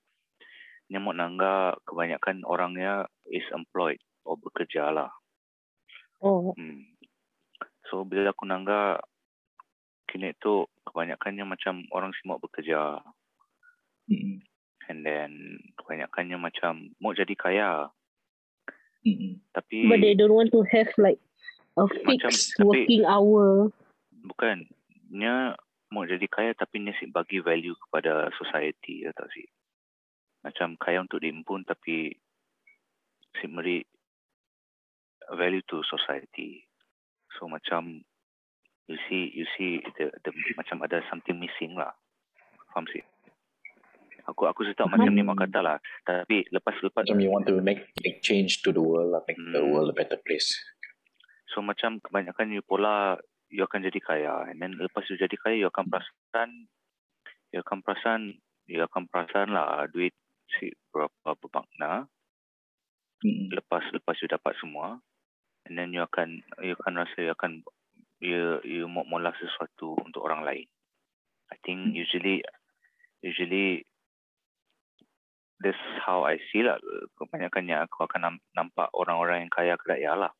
nyamuk nangga kebanyakan orangnya is employed or bekerja lah. Oh, Hmm. So bila aku nangga kini tu kebanyakannya macam orang semua bekerja Mm-mm. and then kebanyakannya macam mau jadi kaya Mm-mm. tapi but they don't want to have like a Macam, fixed tapi- working hour. bukan nya mau jadi kaya tapi nya si bagi value kepada society ya tak sih macam kaya untuk diimpun tapi si beri value to society so macam you see you see the, the macam ada something missing lah faham sih aku aku suka macam ni mak kata lah tapi lepas lepas Macam you want to make make change to the world, lah, make the Hmm. world a better place. So macam kebanyakan you pola you akan jadi kaya and then lepas you jadi kaya you akan perasan you akan perasan you akan perasan lah duit si berapa bermakna Mm-mm. lepas lepas you dapat semua and then you akan you akan rasa you akan you you mau mula sesuatu untuk orang lain. I think usually usually that's how I see lah kebanyakannya aku akan nam- nampak orang-orang yang kaya keraya lah.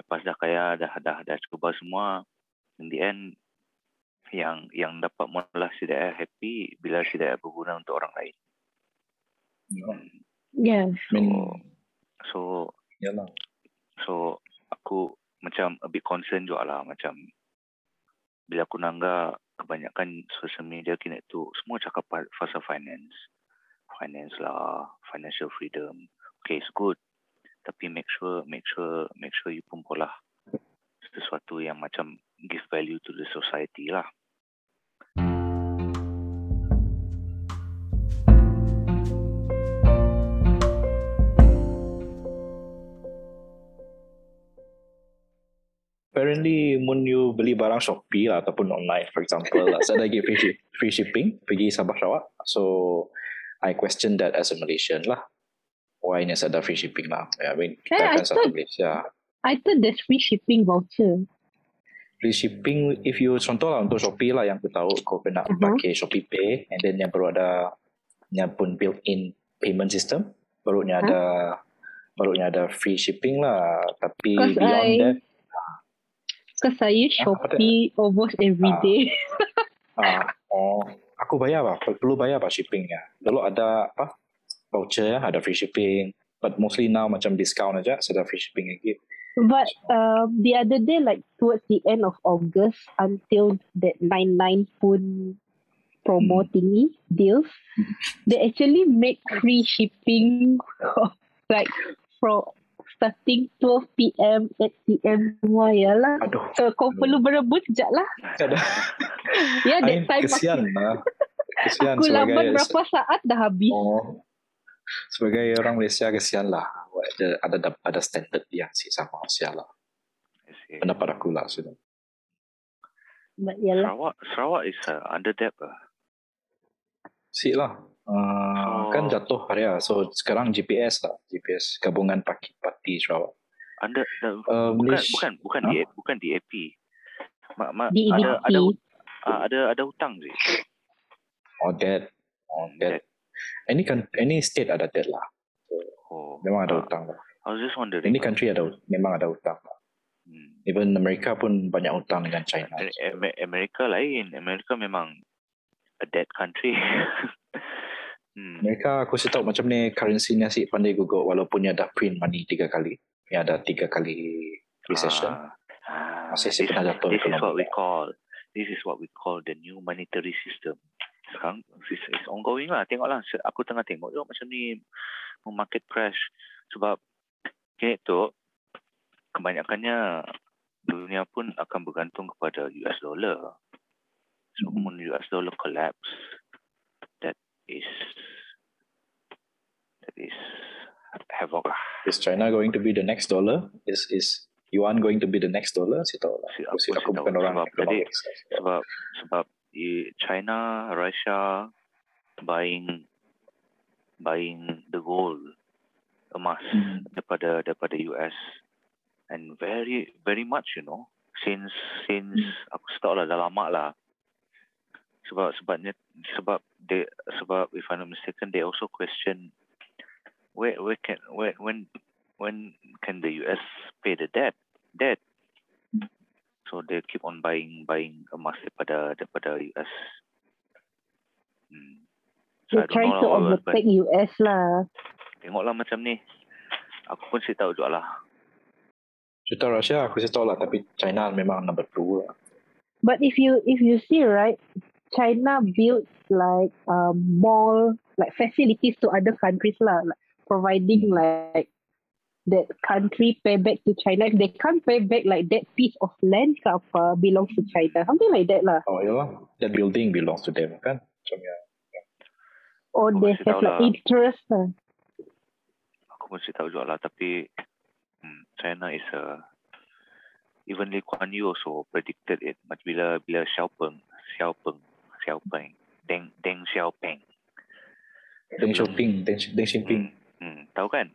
Lepas dah kaya dah dah dah cuba semua in the end yang yang dapat mula si dia happy bila si dia berguna untuk orang lain. Yeah. Yeah. I mean, So yalah. So aku macam a bit concerned juga lah macam bila aku nangga kebanyakan social media kini tu semua cakap pa- pasal finance. Finance lah, financial freedom. Okay, it's good. Tapi make sure, make sure, make sure you pun pola sesuatu yang macam give value to the society lah. Apparently, mun you beli barang Shopee lah, ataupun online, for example, lah, saya lagi free, free shipping pergi Sabah Sarawak. So, I question that as a Malaysian lah. Why ni ada free shipping lah? I mean, kita Eh, I kan satu Malaysia. I thought there's free shipping voucher. Free shipping, if you contoh lah untuk Shopee lah yang aku tahu, kau kena Mhm. pakai Shopee Pay, and then yang baru ada, yang pun built-in payment system, barunya Huh? ada, barunya ada free shipping lah. Tapi beyond I- that, Because use Ah, Shopee almost every Ah. day. Ah, oh, aku bayar apa? Perlu bayar apa shippingnya? Dulu ada apa? Voucher ya, ada free shipping. But mostly now macam discount aja, sudah free shipping lagi. But um, the other day, like towards the end of August, until that 99 pun promo thingy deals, they actually make free shipping *laughs* like from starting 12 p.m. 8 p.m. semua ya lah. Aduh, So kau perlu berebut sekejap lah. ada. *laughs* Ya, Ain, that time kesian aku, lah. Kesian aku lambat sebagai berapa saat dah habis. oh, sebagai orang Malaysia kesian lah. Ada ada ada standard yang si sama Malaysia lah. Pendapat aku lah sudah. But ya. Sarawak, Sarawak is uh, under debt lah. Si lah. Uh, Oh. Kan jatuh area. So sekarang GPS lah. GPS gabungan Paki Pati Sarawak. The, Uh, bukan Malaysia- bukan bukan di bukan DAP. Ma, ma, Di ada EDP. ada ah, ada ada hutang sih. Oh that. Oh that. Any kan any state ada debt lah. Oh, Memang ada ah, hutang lah. I was just wondering. Any country ada memang ada hutang. lah. Hmm. Even Amerika pun banyak hutang dengan China. Amer- Amerika lain. Amerika memang a dead country. *laughs* hmm. Mereka aku rasa tahu macam ni currency ni asyik pandai gugur walaupun dia dah print money tiga kali. Dia ada tiga kali recession. Ah, ah, Masih this, sih pernah jatuh this is what we call this is what we call the new monetary system. Sekarang it's, it's ongoing lah. Tengoklah aku tengah tengok tengok macam ni market crash sebab kini tu kebanyakannya dunia pun akan bergantung kepada US dollar. So Hmm. US dollar collapse is that is havoc lah. Is China going to be the next dollar? Is is yuan going to be the next dollar? Saya tahu lah. Si- Aku, aku aku bukan tahu orang sebab sebab sebab China, Russia buying buying the gold emas Hmm. daripada daripada US and very very much you know since since aku tahu lah dah lama lah sebab sebabnya sebab they sebab if I'm not mistaken they also question where where can where when when can the US pay the debt debt so they keep on buying buying emas daripada daripada US hmm. So I They're don't trying know to lah but overtake US lah. tengoklah macam ni aku pun saya tahu juga lah Cerita Russia aku saya tahu lah tapi China memang number two lah. But if you if you see right, China built like um, mall like facilities to other countries lah, like providing like that country pay back to China. If they can't pay back like that piece of land ke apa belongs to China, something like that lah. Oh ya that building belongs to them kan? Macam ya. Or Oh, they have like lah. interest lah. aku pun saya tahu juga lah tapi hmm, China is a even Lee Kuan Yew also predicted it macam bila bila Xiaopeng Xiaopeng Xiaopeng Deng Deng Xiaopeng Deng Xiaoping, Deng, Deng Xiaoping. hmm, tahu kan?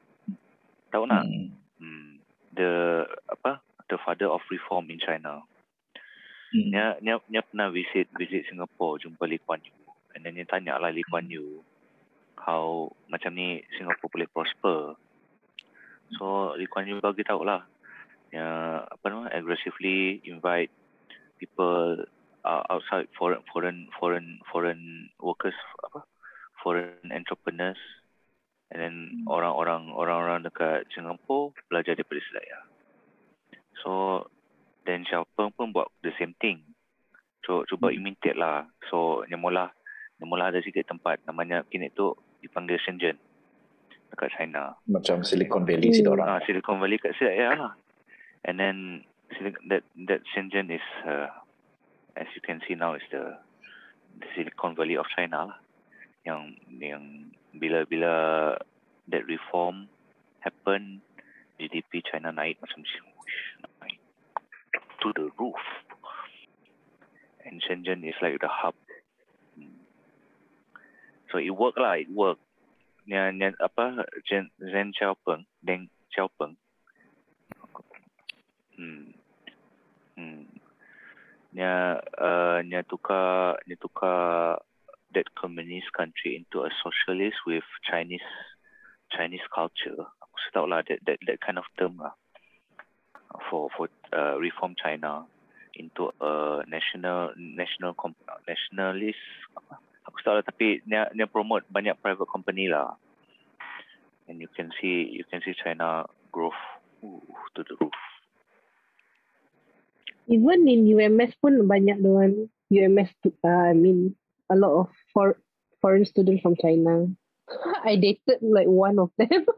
Tahu nak? Hmm. hmm, the apa? The father of reform in China. Hmm. dia dia, dia pernah visit visit Singapore jumpa Lee Kuan Yew. And then dia tanya lah Lee Kuan Yew how macam ni Singapore boleh prosper. So Lee Kuan Yew bagi tahu lah. Ya apa nama aggressively invite people uh, outside foreign foreign foreign foreign workers apa foreign entrepreneurs and then orang-orang orang-orang dekat Singapore belajar daripada Sedaya so Deng Xiaoping pun buat the same thing. So, cuba imitate lah. So, yang mula, yang mula ada sikit tempat namanya kini tu dipanggil Shenzhen dekat China. Macam Silicon Valley si Hmm. orang. Ah, Silicon Valley kat Sedaya lah. And then that that Shenzhen is uh, as you can see now is the the Silicon Valley of China lah. Yang yang bila bila that reform happen GDP China naik macam naik to the roof. And Shenzhen is like the hub. So it work lah, it work. Yang, yang apa Zen, Zen Xiaopeng, Deng Xiaopeng. Hmm. Hmm. Nya uh, nya tukar nya tukar that communist country into a socialist with Chinese Chinese culture. Aku tahu lah that, that that kind of term lah for for uh, reform China into a national national nationalist? Aku tahu lah tapi dia dia promote banyak private company lah. And you can see you can see China growth ooh, to the roof. Even in UMS pun banyak dengan UMS uh, I mean a lot of for, foreign students from China. *laughs* I dated like one of them. *laughs*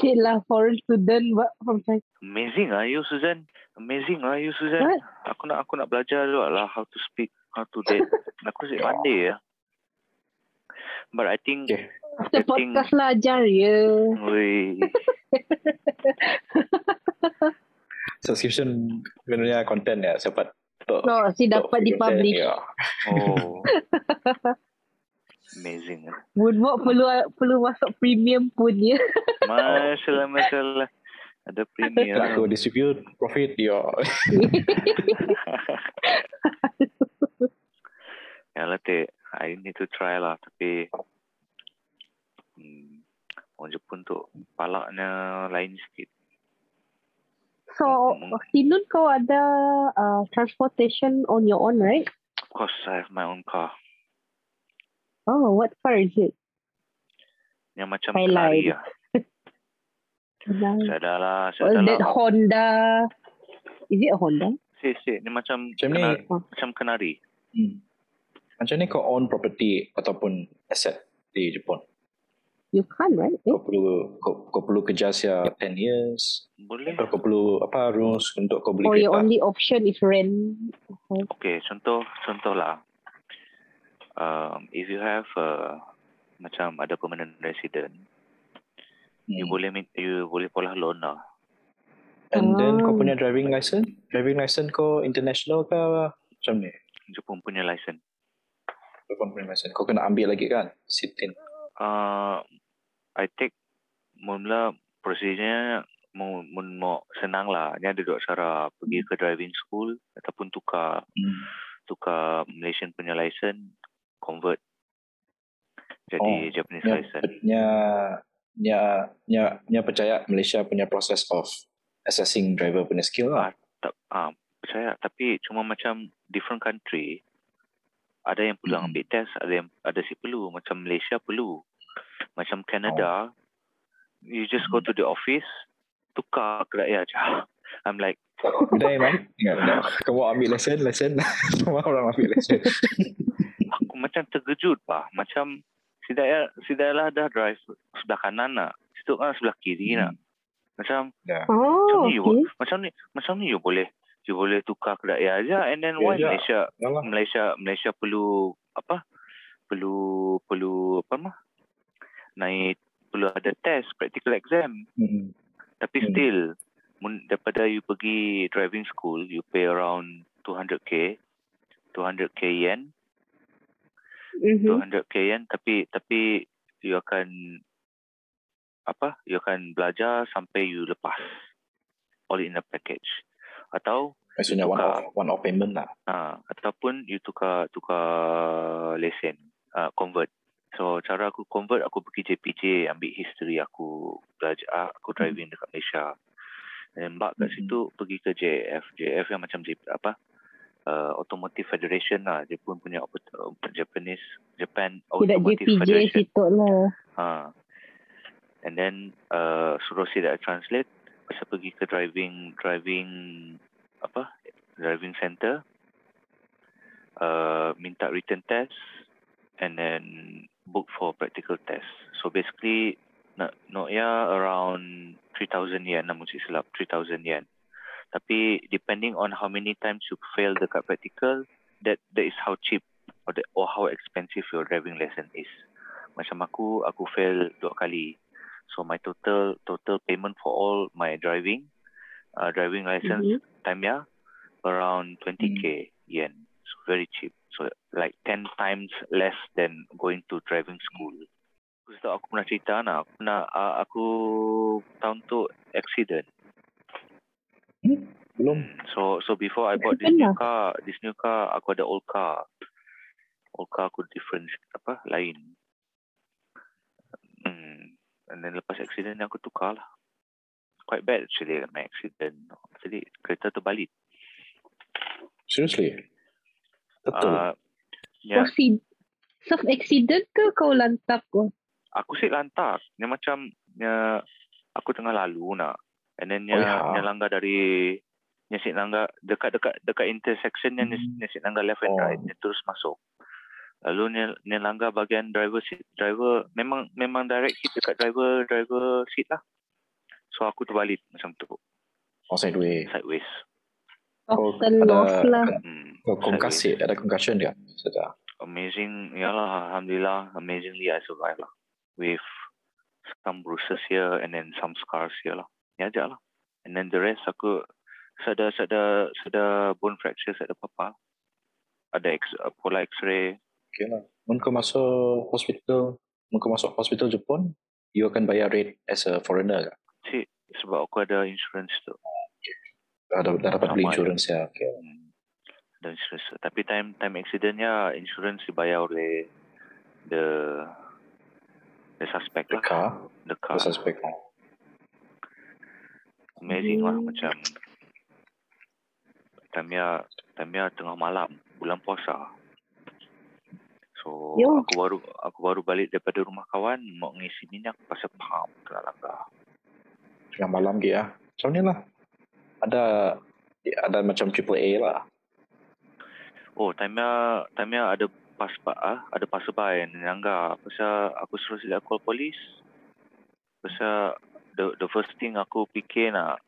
Cik lah foreign student but from China. Amazing ah you Susan. Amazing ah you Susan. What? Aku nak aku nak belajar juga lah how to speak, how to date. *laughs* aku sih pandai ya. But I think Okay. After I think- podcast lah ajar ya. Wei, Subscription sebenarnya konten ya tahu. No, si dapat dipublish. Ya. oh. *laughs* Amazing ah. Woodwalk perlu perlu masuk premium pun ya. *laughs* Masalah masalah. Ada premium. Aku distribute profit ya. *laughs* ya lah teh. I need to try lah tapi hmm, orang Jepun tu palaknya lain sikit. So, Sinun kau ada uh, transportation on your own, right? course, I have my own car. Oh, what car is it? Yang macam Highlight. kenari lah. *laughs* Saya dah lah, saya dah lah. Honda? Is it a Honda? Sik, sik. Ni macam, Macam ni. kenari, macam kenari. Hmm. Macam ni kau own property ataupun asset di Jepun. You can't, right? Eh? Kau perlu kau, kau perlu kerja sia 10 years. Boleh. Atau kau perlu apa rules untuk kau beli Or your only option is rent? Okay, contoh, contoh lah. Um, if you have uh, macam ada permanent resident, Hmm. you boleh you boleh pola loan lah. And then kau Oh. punya driving license, driving license kau international ke macam ni? Jepun punya license. Kau punya license. Kau kena ambil lagi kan? Sitin. Uh, I take mula prosedurnya mau mun mau senang lah. Ni ada dua cara pergi ke driving school ataupun tukar Hmm. tukar Malaysian punya license convert jadi Oh, Japanese Nya, license. nya, nya, nya, nya percaya Malaysia punya process of assessing driver punya skill lah. Tak, ah, percaya tapi cuma macam different country ada yang perlu Hmm. ambil test, ada yang ada si perlu macam Malaysia perlu. Macam Canada you just go to the office tukar kedai aja. *laughs* I'm like Kedai man. Ingat, ingat. Kamu ambil lesen, lesen. Semua *laughs* orang ambil lesen. *laughs* aku macam terkejut bah. Macam si Daya, si Daya lah dah drive sebelah kanan nak. Situ kan sebelah kiri nak. Macam Ya. Oh, macam ni okay. macam ni macam ni you boleh you boleh tukar kedai aja and then why Ya, ya. Malaysia Yalah. Malaysia Malaysia perlu apa? Perlu perlu apa mah? Naik perlu ada test practical exam. Hmm. Tapi Hmm. still mun, daripada you pergi driving school you pay around 200k 200k yen Mhm. 200k yen tapi tapi you akan apa you akan belajar sampai you lepas all in a package atau Maksudnya one Tukar. off, one off payment lah. uh, ataupun you tukar tukar lesen uh, convert so cara aku convert aku pergi JPJ ambil history aku belajar aku driving dekat Malaysia dan bak kat Mhm. situ pergi ke JF JF yang macam apa uh, Automotive Federation lah dia pun punya Japanese Japan Tidak Automotive JPJ Federation situ lah. Ha. And then uh, suruh saya translate. Pasal pergi ke driving driving apa driving center. Uh, minta written test and then book for practical test. So basically nak nak ya around 3000 yen namun si silap 3000 yen. Tapi depending on how many times you fail dekat practical that that is how cheap or, the, or how expensive your driving lesson is macam aku aku fail dua kali so my total total payment for all my driving uh, driving license Mhm. time ya around 20k yen so very cheap so like 10 times less than going to driving school. Aku tahu aku pernah cerita nak aku pernah uh, aku tahun tu accident. Belum. Hmm, so so before I bought this new car this new car aku ada old car. Old car aku different apa lain. Hmm. and then lepas accident aku tukar lah. Quite bad actually my accident. Jadi kereta terbalik. Seriously? Betul. uh, ya Proceed. Self accident ke kau lantak kau? aku sit lantak dia macam dia, aku tengah lalu nak and then dia, Oh, ya. dia langgar dari dia sit langgar dekat dekat dekat intersection dia, Hmm. dia sit langgar left and Oh. right dia terus masuk lalu dia, dia langgar bahagian driver seat driver memang memang direct hit dekat driver driver seat lah so aku terbalik macam tu Oh, sideways. sideways Oh, ada- lah. hmm, Oh, concussion. Ada concussion dia? Sudah. amazing yalah alhamdulillah amazingly I survive lah with some bruises here and then some scars here lah ni aja lah and then the rest aku sada sada sada bone fracture sada apa ada X, pola x-ray Okay lah. Mun kau masuk hospital, mun kau masuk hospital Jepun, you akan bayar rate as a foreigner ke? si sebab aku ada insurance tu Dah, dapat beli insurance ya. Okay. hmm, ada insurance tu. tapi time time accidentnya insurance dibayar oleh the the suspect The lah car, the car the suspect. amazing lah Hmm. macam Tamia Tamia tengah malam bulan puasa So Yo. aku baru aku baru balik daripada rumah kawan mau ngisi minyak pasal pam kena langgar. Tengah malam dia. ah. Macam ni lah. Ada ada macam triple A lah. Oh, time-nya time-nya ada pas ah, ada passerby yang langgar. Pasal aku suruh sila call polis. Pasal the the first thing aku fikir nak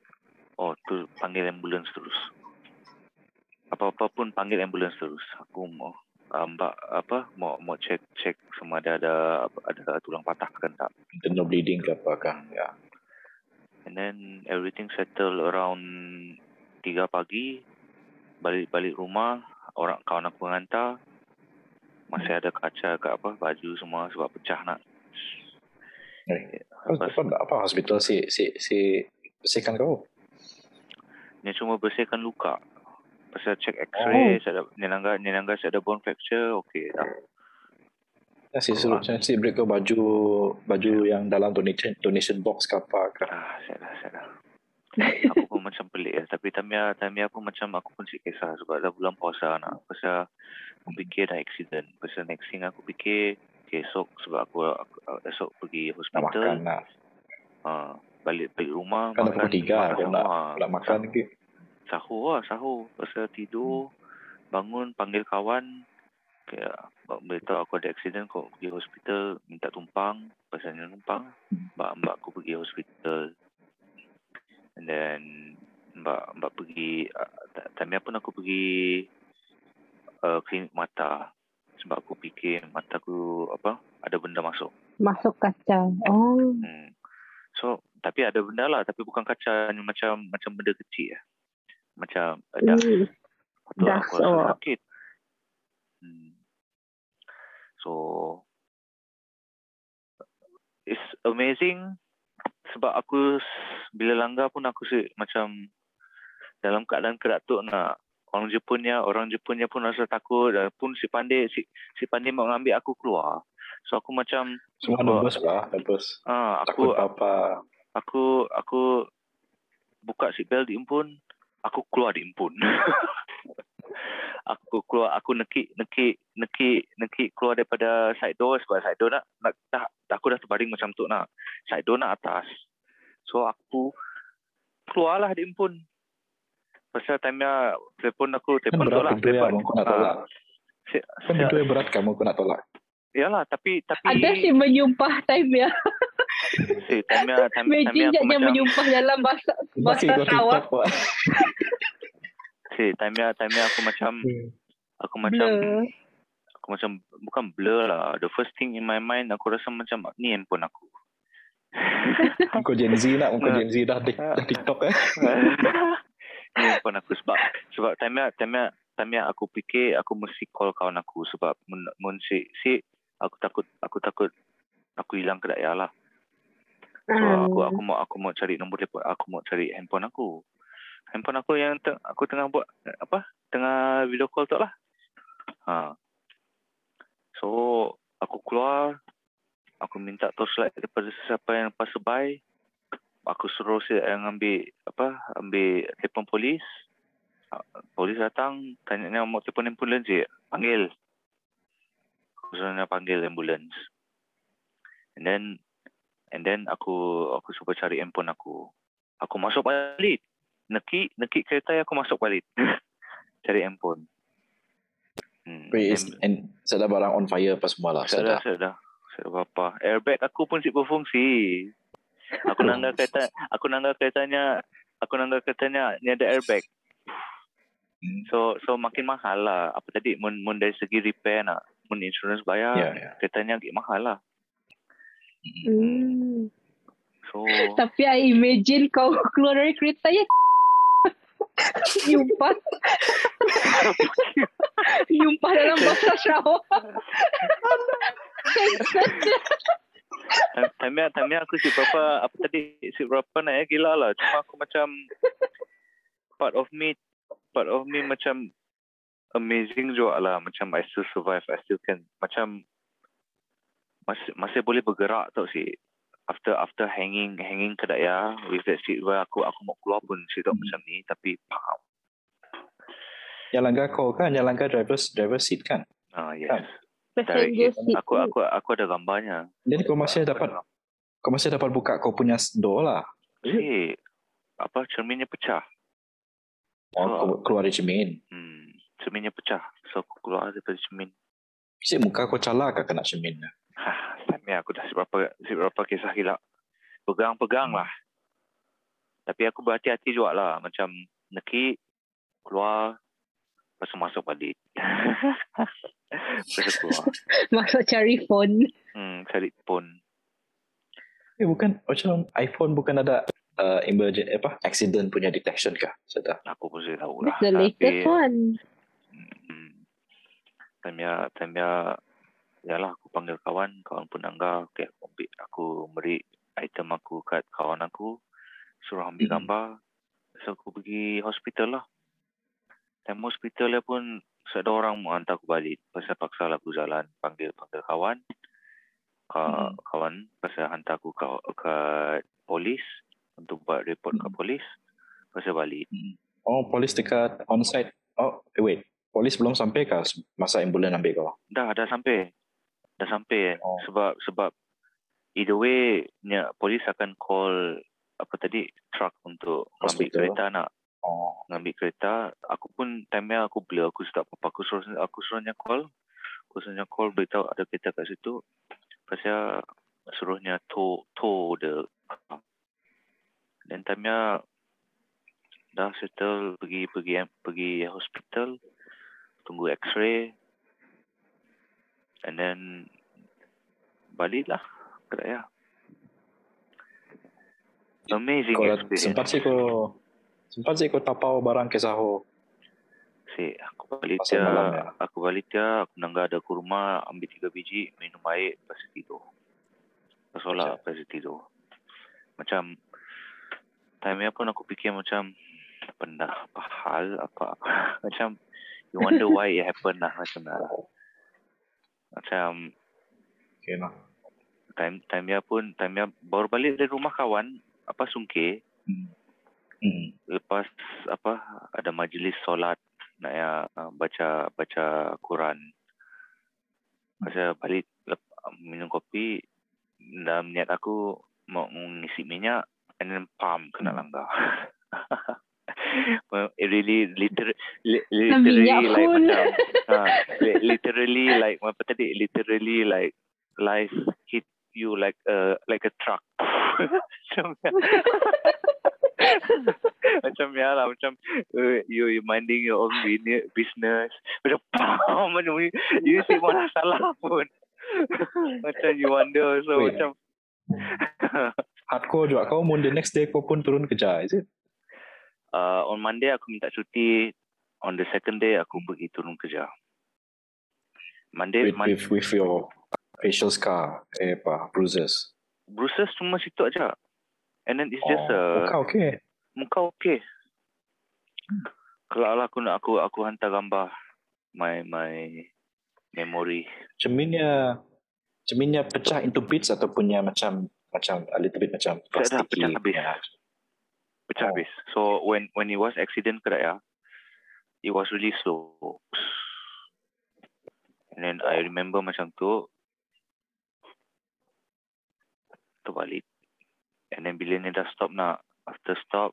oh tu panggil ambulans terus. Apa-apa pun panggil ambulans terus. Aku mau uh, mbak apa mau mau check check semua ada ada ada tulang patah kan tak. Internal bleeding ke apakah. Ya. And then everything settle around 3 pagi. Balik-balik rumah, orang kawan aku mengantar. Masih ada kaca kat apa, baju semua sebab pecah nak. Eh, Apa, apa, apa hospital si si si bersihkan kau? Dia cuma bersihkan luka. Pasal check x-ray, Oh. saya ada, nilangga, nilangga saya ada bone fracture, okey dah. Si suruh Ah. si beri kau baju baju yang dalam donation donation box ke apa ke. Ah, saya aku pun macam pelik ya. Tapi Tamia, Tamia pun macam aku pun sikit kisah sebab dah bulan puasa nak. Pasal aku fikir dah accident. Pasal next thing aku fikir, okay, esok sebab aku, aku esok pergi Nak hospital. makan lah. Ha, balik balik rumah Kan dah pukul tiga kau nak nak makan lagi. sahur lah sahur pasal tidur bangun panggil kawan kayak beritahu aku ada accident kau pergi hospital minta tumpang pasal ni tumpang mbak mbak aku pergi hospital and then mbak mbak pergi uh, time pun aku pergi uh, klinik mata sebab aku fikir mata aku apa ada benda masuk Masuk kaca. Oh. Hmm. So, tapi ada benda lah. Tapi bukan kaca. Macam macam benda kecil lah. Macam dah. Hmm. Betul dah, aku rasa oh. sakit. Hmm. So, it's amazing sebab aku bila langgar pun aku si, macam dalam keadaan keratuk nak orang Jepunnya orang Jepunnya pun rasa takut dan pun si pandai si, si pandai mau ngambil aku keluar so aku macam Semua nervous lah, nervous. ah Takut aku apa. aku aku buka seatbelt diimpun aku keluar diimpun *laughs* aku keluar aku nekik nekik nekik nekik keluar daripada side door. Sebab side door nak, nak dah, aku dah terbaring macam tu nak. Side door nak atas. So aku keluarlah diimpun pasal time-nya telefon aku Kan telefon lah pintu yang telefon kau nak tolak. si, Kan pintu yang berat kamu kau nak tolak. yalah tapi tapi Ada si menyumpah time ya. si, time-nya time, aku je dia macam menyumpah dalam bahasa Masih bahasa kau *laughs* TikTok Pak. si, time-nya time-nya aku macam aku macam Blur. aku macam bukan blur lah. The first thing in my mind aku rasa macam ni handphone aku. *laughs* *laughs* Kau Gen Z nak, kau Gen Z dah, tik- *laughs* dah TikTok eh. ni handphone aku sebab sebab time time time aku fikir aku mesti call kawan aku sebab mun, mun si, si aku takut aku takut aku hilang kedaya lah. So aku aku mau aku mau cari nombor telefon aku mau cari handphone aku. Handphone aku yang te, aku tengah buat apa? Tengah video call tu lah. Ha. So aku keluar aku minta torchlight daripada sesiapa yang passerby. Aku suruh saya yang ambil apa? Ambil telefon polis. Ah, Polis datang tanya ni mau telefon ambulans je. Panggil. Aku suruh dia panggil ambulans. And then And then aku aku cuba cari handphone aku. Aku masuk balik. Nekik, nekik kereta aku masuk balik. *laughs* cari handphone. Hmm. Wait, is, and saya dah barang on fire apa semua lah. Saya Saya dah, dah. saya dah. Saya dah berapa. Airbag aku pun si berfungsi. Aku *laughs* nanggar kereta, aku nanggar keretanya, aku nanggar keretanya ni ada airbag. Hmm. So so makin mahal lah. Apa tadi, mun, mun dari segi repair nak, mun insurance bayar, Ya, ya. keretanya agak mahal lah. Hmm. So, *laughs* Tapi I imagine kau keluar dari kereta ya. Nyumpah. Nyumpah dalam bahasa Sarawak. Time time aku si berapa apa tadi si berapa nak ya gila lah. Cuma aku macam part of me part of me macam amazing juga lah. Macam I still survive. I still can macam masih masih boleh bergerak tau si. After after hanging hanging ke daya with that seat where aku aku mau keluar pun si Hmm. macam ni tapi pam. Yang langgar kau kan, yang langgar driver's driver seat kan. Ah yes. Kan? Passenger seat Aku aku aku ada gambarnya. Jadi kau masih dapat kau masih dapat buka kau punya door lah. Si apa cerminnya pecah. Oh, So, kau keluar dari cermin. Hmm, cerminnya pecah. So aku keluar daripada cermin. Si muka kau calar ke kena cermin? *laughs* Time aku dah seberapa seberapa kisah hilap. Pegang-pegang lah. Tapi aku berhati-hati juga lah. Macam neki, keluar, lepas masuk balik. *laughs* lepas keluar. Masuk cari phone. Hmm, cari pun. Eh bukan macam iPhone bukan ada uh, emergent apa accident punya detection kah? Sudah. Aku pun saya tahu lah. The latest one. Hmm. Time ya, time ya, yalah aku panggil kawan, kawan pun anggar, okay, aku ambil, aku beri item aku kat kawan aku, suruh ambil Hmm. gambar, so aku pergi hospital lah. Time hospital dia pun, ada orang mau hantar aku balik, pasal paksa lah aku jalan, panggil panggil kawan, ka, Hmm. kawan, pasal hantar aku ke, ke polis, untuk buat report ke Hmm. polis, pasal balik. Oh, polis dekat onsite. Oh, eh, wait. Polis belum sampai kah masa ambulan ambil kau? Dah, dah sampai. Dah sampai. Oh. Oh. Sebab sebab either way nya polis akan call apa tadi truck untuk ambil Hospital. kereta nak Oh. ngambil kereta. Aku pun time nya aku blur aku tak apa aku suruh aku suruhnya call. Aku suruhnya call beritahu ada kereta kat situ. Pasal suruhnya tow tow the car. Dan time dah settle pergi pergi pergi hospital tunggu x-ray and then balik lah ke Raya. Amazing Kau experience. sempat sih kau sempat sih kau tapau barang ke Saho. Si, aku balik dia, ya? aku balik dia, aku nangga ada kurma, ambil tiga biji, minum air, lepas tidur. Lepas solat, lepas tidur. Macam, time ni pun aku fikir macam, benda apa hal, apa. *laughs* macam, you wonder why it happen lah, macam lah. Macam, Okay lah. time time dia pun, time dia baru balik dari rumah kawan, apa sungkir, Hmm. Hmm. lepas apa ada majlis solat nak ya uh, baca baca Quran. Masa balik lep, minum kopi dalam niat aku mau mengisi minyak and then pam kena Hmm. langgar. *laughs* really liter, li, literally like full. macam ha, li- literally like apa tadi literally like life hit you like a like a truck. Macam macam ya lah macam uh, you you minding your own business macam pam macam you, you see mana salah pun macam you wonder so Wait. macam Hardcore juga. Kau mun the next day kau pun turun kerja, is it? Uh, on Monday aku minta cuti on the second day aku pergi turun kerja Monday With, Mon- with, with your facial scar, eh apa, bruises. bruises cuma situ aja and then it's just oh, uh, muka okay. muka okey. Kalau lah aku nak aku aku hantar gambar my my memory. Cerminnya cerminnya pecah into bits ataupun yang macam macam a little bit macam Tak dah, plasticky. pecah habis. Pecah Oh. habis. So when when it was accident ke ya, it was really slow. And then I remember macam tu terbalik. And then bila ni dah stop nak after stop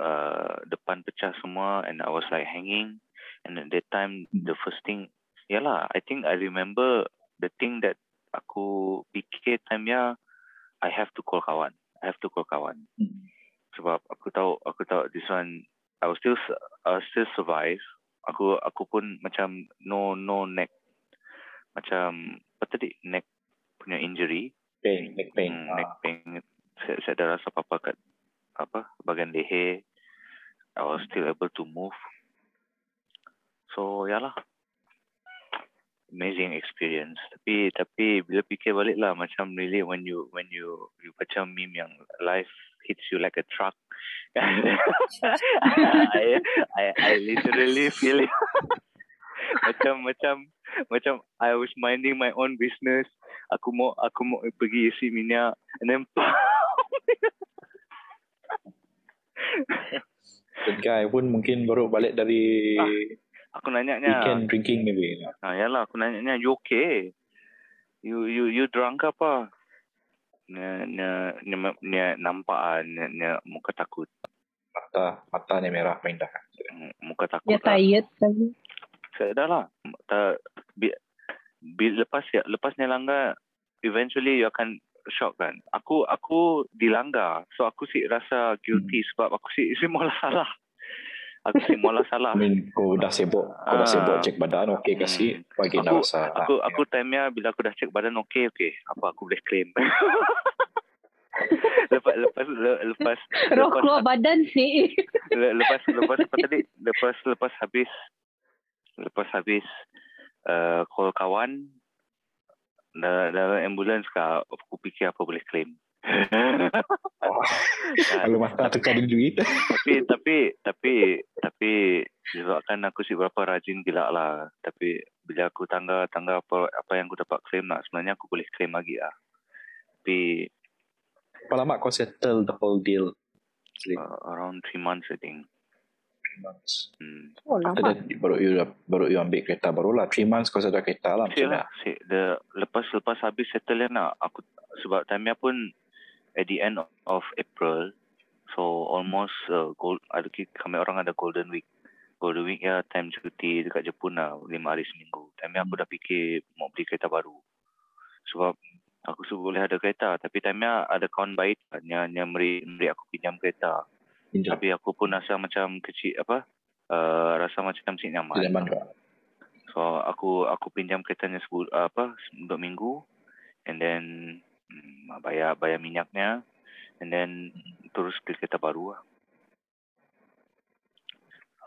uh, depan pecah semua and I was like hanging and at that time the first thing yalah I think I remember the thing that aku fikir time ya I have to call kawan I have to call kawan Hmm. Sebab aku tahu aku tahu this one I will still I will still survive aku aku pun macam no no neck macam apa tadi neck punya injury Pain, neck pain. Hmm, Ah. neck pain. Saya, saya ada rasa apa-apa kat apa bahagian leher. I was still able to move. So, ya lah. Amazing experience. Tapi tapi bila fikir balik lah macam really when you when you you baca meme yang life hits you like a truck. *laughs* I, I I literally feel it. *laughs* macam macam macam I was minding my own business. Aku mau aku mau pergi isi minyak and then *laughs* That guy pun mungkin baru balik dari Ah. Aku nanya-nya. Weekend drinking maybe. Ha, yalah, aku nanya-nya, you okay? You, you, you drunk apa? Nya, nya, nya, nya nampak ah, nya, nya muka takut. Mata, matanya merah main dah. Hmm, Muka takut Dia lah. tired tapi. Saya dah lah. Tak, bi, bi, lepas ya, lepasnya langgar, eventually you akan shock kan. Aku aku dilanggar. So aku si rasa guilty sebab aku si si malah salah. Aku si malah salah. I mean, kau dah sibuk, kau dah Ah. sibuk cek badan, okey Hmm. kasih bagi Aku- rasa. Aku aku time-nya bila aku dah cek badan okey okey. Apa aku boleh claim? *laughs* lepas lepas le- lepas *laughs* Roh lepas keluar badan sih. *laughs* le- lepas lepas apa tadi? Lepas lepas habis lepas habis uh, call kawan dalam, dalam ambulans kau aku fikir apa boleh claim. Ah, kalau mata tukar di duit. tapi tapi tapi tapi sebabkan aku si berapa rajin gila lah tapi bila aku tangga tangga apa apa yang aku dapat claim lah sebenarnya aku boleh claim lagi lah tapi Berapa lama kau settle the whole deal? Uh, around 3 months I think three months. hmm. Oh After lama. that, baru you baru you ambil kereta barulah. Three months kau sudah kereta lah. Lah si, the, lepas lepas habis settle kan lah aku sebab time pun at the end of April. So almost uh, gold ada kami orang ada golden week. Golden week ya time cuti dekat Jepun lah lima hari seminggu. Time aku dah fikir mau beli kereta baru. Sebab aku suruh boleh ada kereta tapi time ada kawan baik yang yang beri, beri aku pinjam kereta. Pinjam. tapi aku pun rasa macam kecil apa uh, rasa macam si nyaman. Tidak juga. So aku aku pinjam keretanya sebul apa dua minggu. And then hmm, bayar bayar minyaknya and then terus beli kereta baru lah.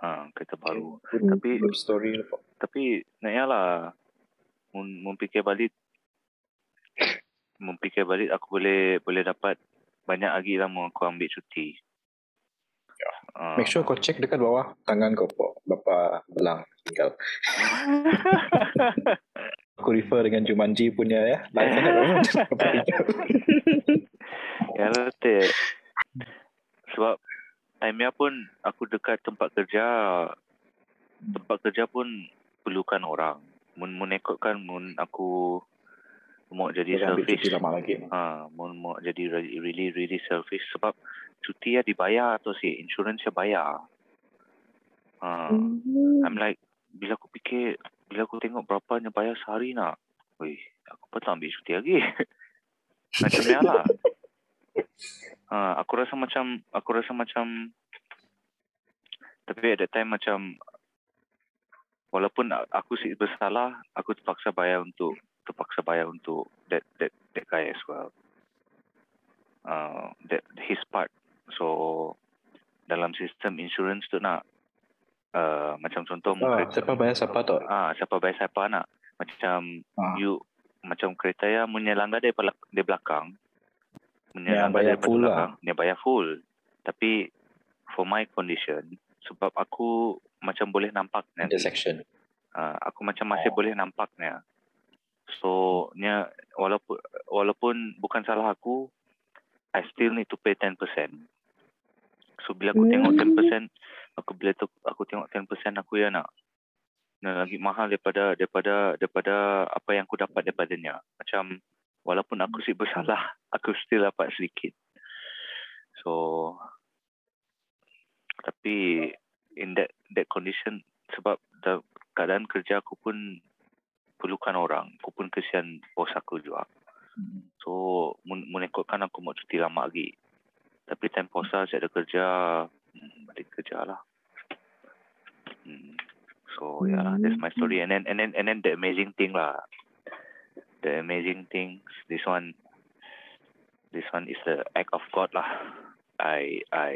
Ha, kereta baru. Good, Tapi good story. lah, tapi nak lah mun fikir balik mun fikir balik aku boleh boleh dapat banyak lagi lah mau aku ambil cuti. Ah. Make sure kau check dekat bawah tangan kau. Bapa belang tinggal. *laughs* Aku refer dengan Jumanji punya ya. Live Ya *laughs* betul. Sebab time pun aku dekat tempat kerja tempat kerja pun perlukan orang. Mun mun ikutkan mun aku mau jadi Dia selfish. lama lagi. Ha, mun mau jadi re- really really selfish sebab cuti ya dibayar atau si insurance ya bayar. Ha, Hmm. I'm like bila aku fikir bila aku tengok berapa yang bayar sehari nak. Wih, aku pun tak ambil cuti lagi. *laughs* macam ni lah. Ha, aku rasa macam aku rasa macam tapi at that time macam walaupun aku sih bersalah, aku terpaksa bayar untuk terpaksa bayar untuk that that that guy as well. Uh, that his part. So dalam sistem insurance tu nak uh, macam contoh Ah, kereta- siapa bayar siapa tu? Ah, siapa bayar siapa nak. Macam Ah. you macam kereta ya menyelanggar dari belak- dari belakang. Yang bayar daripada full lah. belakang, Dia bayar full. Tapi for my condition sebab aku macam boleh nampak nanti. Intersection. Uh, aku macam masih Oh. boleh nampaknya. So, nya walaupun walaupun bukan salah aku, I still need to pay 10%. So bila aku tengok Hmm. 10%, aku bila tu aku tengok 10% aku ya nak nak lagi mahal daripada daripada daripada apa yang aku dapat daripadanya. Macam walaupun aku *laughs* sih bersalah, aku still dapat sedikit. So tapi in that that condition sebab the keadaan kerja aku pun perlukan orang. Aku pun kesian bos aku juga. So mun, mun ikutkan aku mau cuti lama lagi. Tapi time puasa saya ada kerja, hmm, balik kerja lah. Hmm. So yeah lah, that's my story. And then and then and then the amazing thing lah. The amazing things. This one, this one is the act of God lah. I I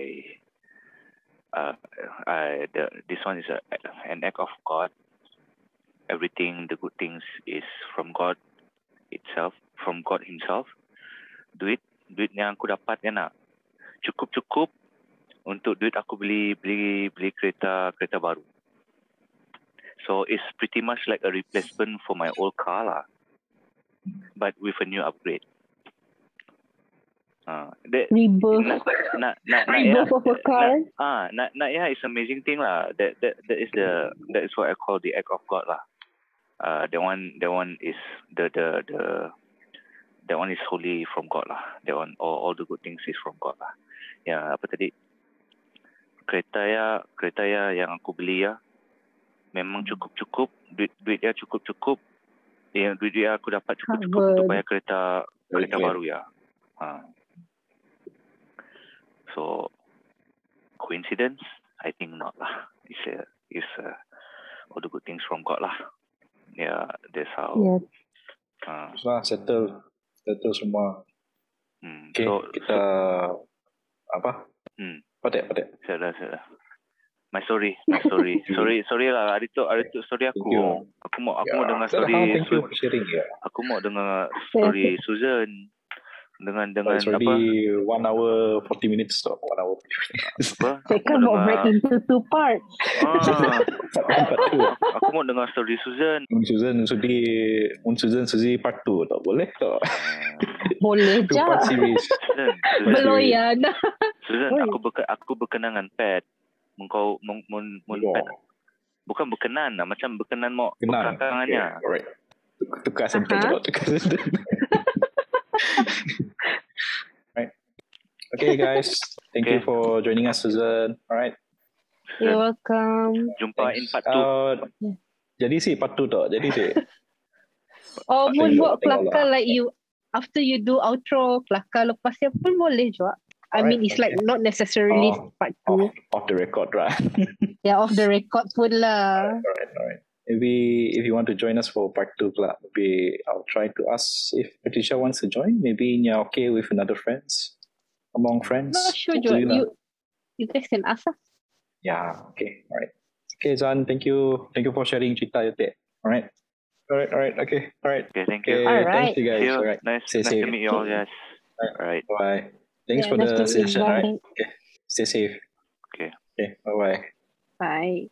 uh, I the this one is a, an act of God. Everything, the good things is from God itself, from God Himself. Duit, duit yang aku dapat kan nak cukup cukup untuk duit aku beli beli beli kereta kereta baru. So it's pretty much like a replacement for my old car lah, but with a new upgrade. Ah, that Rebirth. *laughs* nak nak nak. Rebirth of a car. Nak, ah, nak nak ya is amazing thing lah. That that that is the that is what I call the act of God lah. Uh, that one that one is the the the that one is wholly from God lah. That one all all the good things is from God lah. Ya apa tadi? Kereta ya kereta ya yang aku beli ya memang cukup cukup duit duit dia cukup cukup. Yang duit dia aku dapat cukup cukup Covered. untuk bayar kereta kereta clear. baru ya. Ha. So coincidence? I think not lah. It's a it's a all the good things from God lah. Yeah, that's how. Yeah. Uh, Lah, settle. Settle semua. hmm. Okay, So kita... Apa? hmm. Patek, patek. Sudah, sudah. My story, my story. *laughs* sorry, sorry lah. Hari tu, hari tu story Thank aku. Aku mau, aku Ya, mau dengar story. Thank you for sharing. Ya. aku mau dengar story Susan dengan dengan It's apa? one hour 40 minutes tau. One hour 40 minutes. Apa? *laughs* Saya Aku kan mau break into two parts. Ah, two. *laughs* aku mau dengar story Susan. Un Susan sudi Un Susan sudi part 2 tak boleh tak Ah, Boleh Two je. Belum ya. Dah. Susan, Oi. aku berke, aku berkenangan pet. Mengkau mun mun mun Oh, pet. Bukan berkenan lah, macam berkenan mau Kenal belakangannya. okay, Alright Tuk- Tukar sentence Aha. uh Tukar sentence *laughs* Right Okay guys Thank you Okay. for joining us Susan Alright You're welcome. Jumpa in part 2. Uh, Jadi sih part 2 tak Jadi sih *laughs* Oh, mun buat tengok kelakar lah. like you after you do outro kelakar lepasnya pun boleh juga. I mean Alright, it's like not necessarily Oh. part off, 2. off the record right *laughs* Yeah, off the record pun lah. Alright alright Maybe if you want to join us for part 2 pula Maybe I'll try to ask if Patricia wants to join Maybe you're okay with another friends Among friends Not sure Up you. You, you guys can ask us. Yeah, okay, alright. Okay, Zan, thank you. Thank you for sharing cerita you take. Alright. Alright, alright, okay, alright. Okay, thank Okay, you. Alright. thank you guys. You. Alright. Nice, Stay nice safe. to meet you all. Yes. Alright. Bye. Thanks Yeah, for the to meet you. session, alright. Bye. Stay safe. Okay. Okay, bye bye. Bye.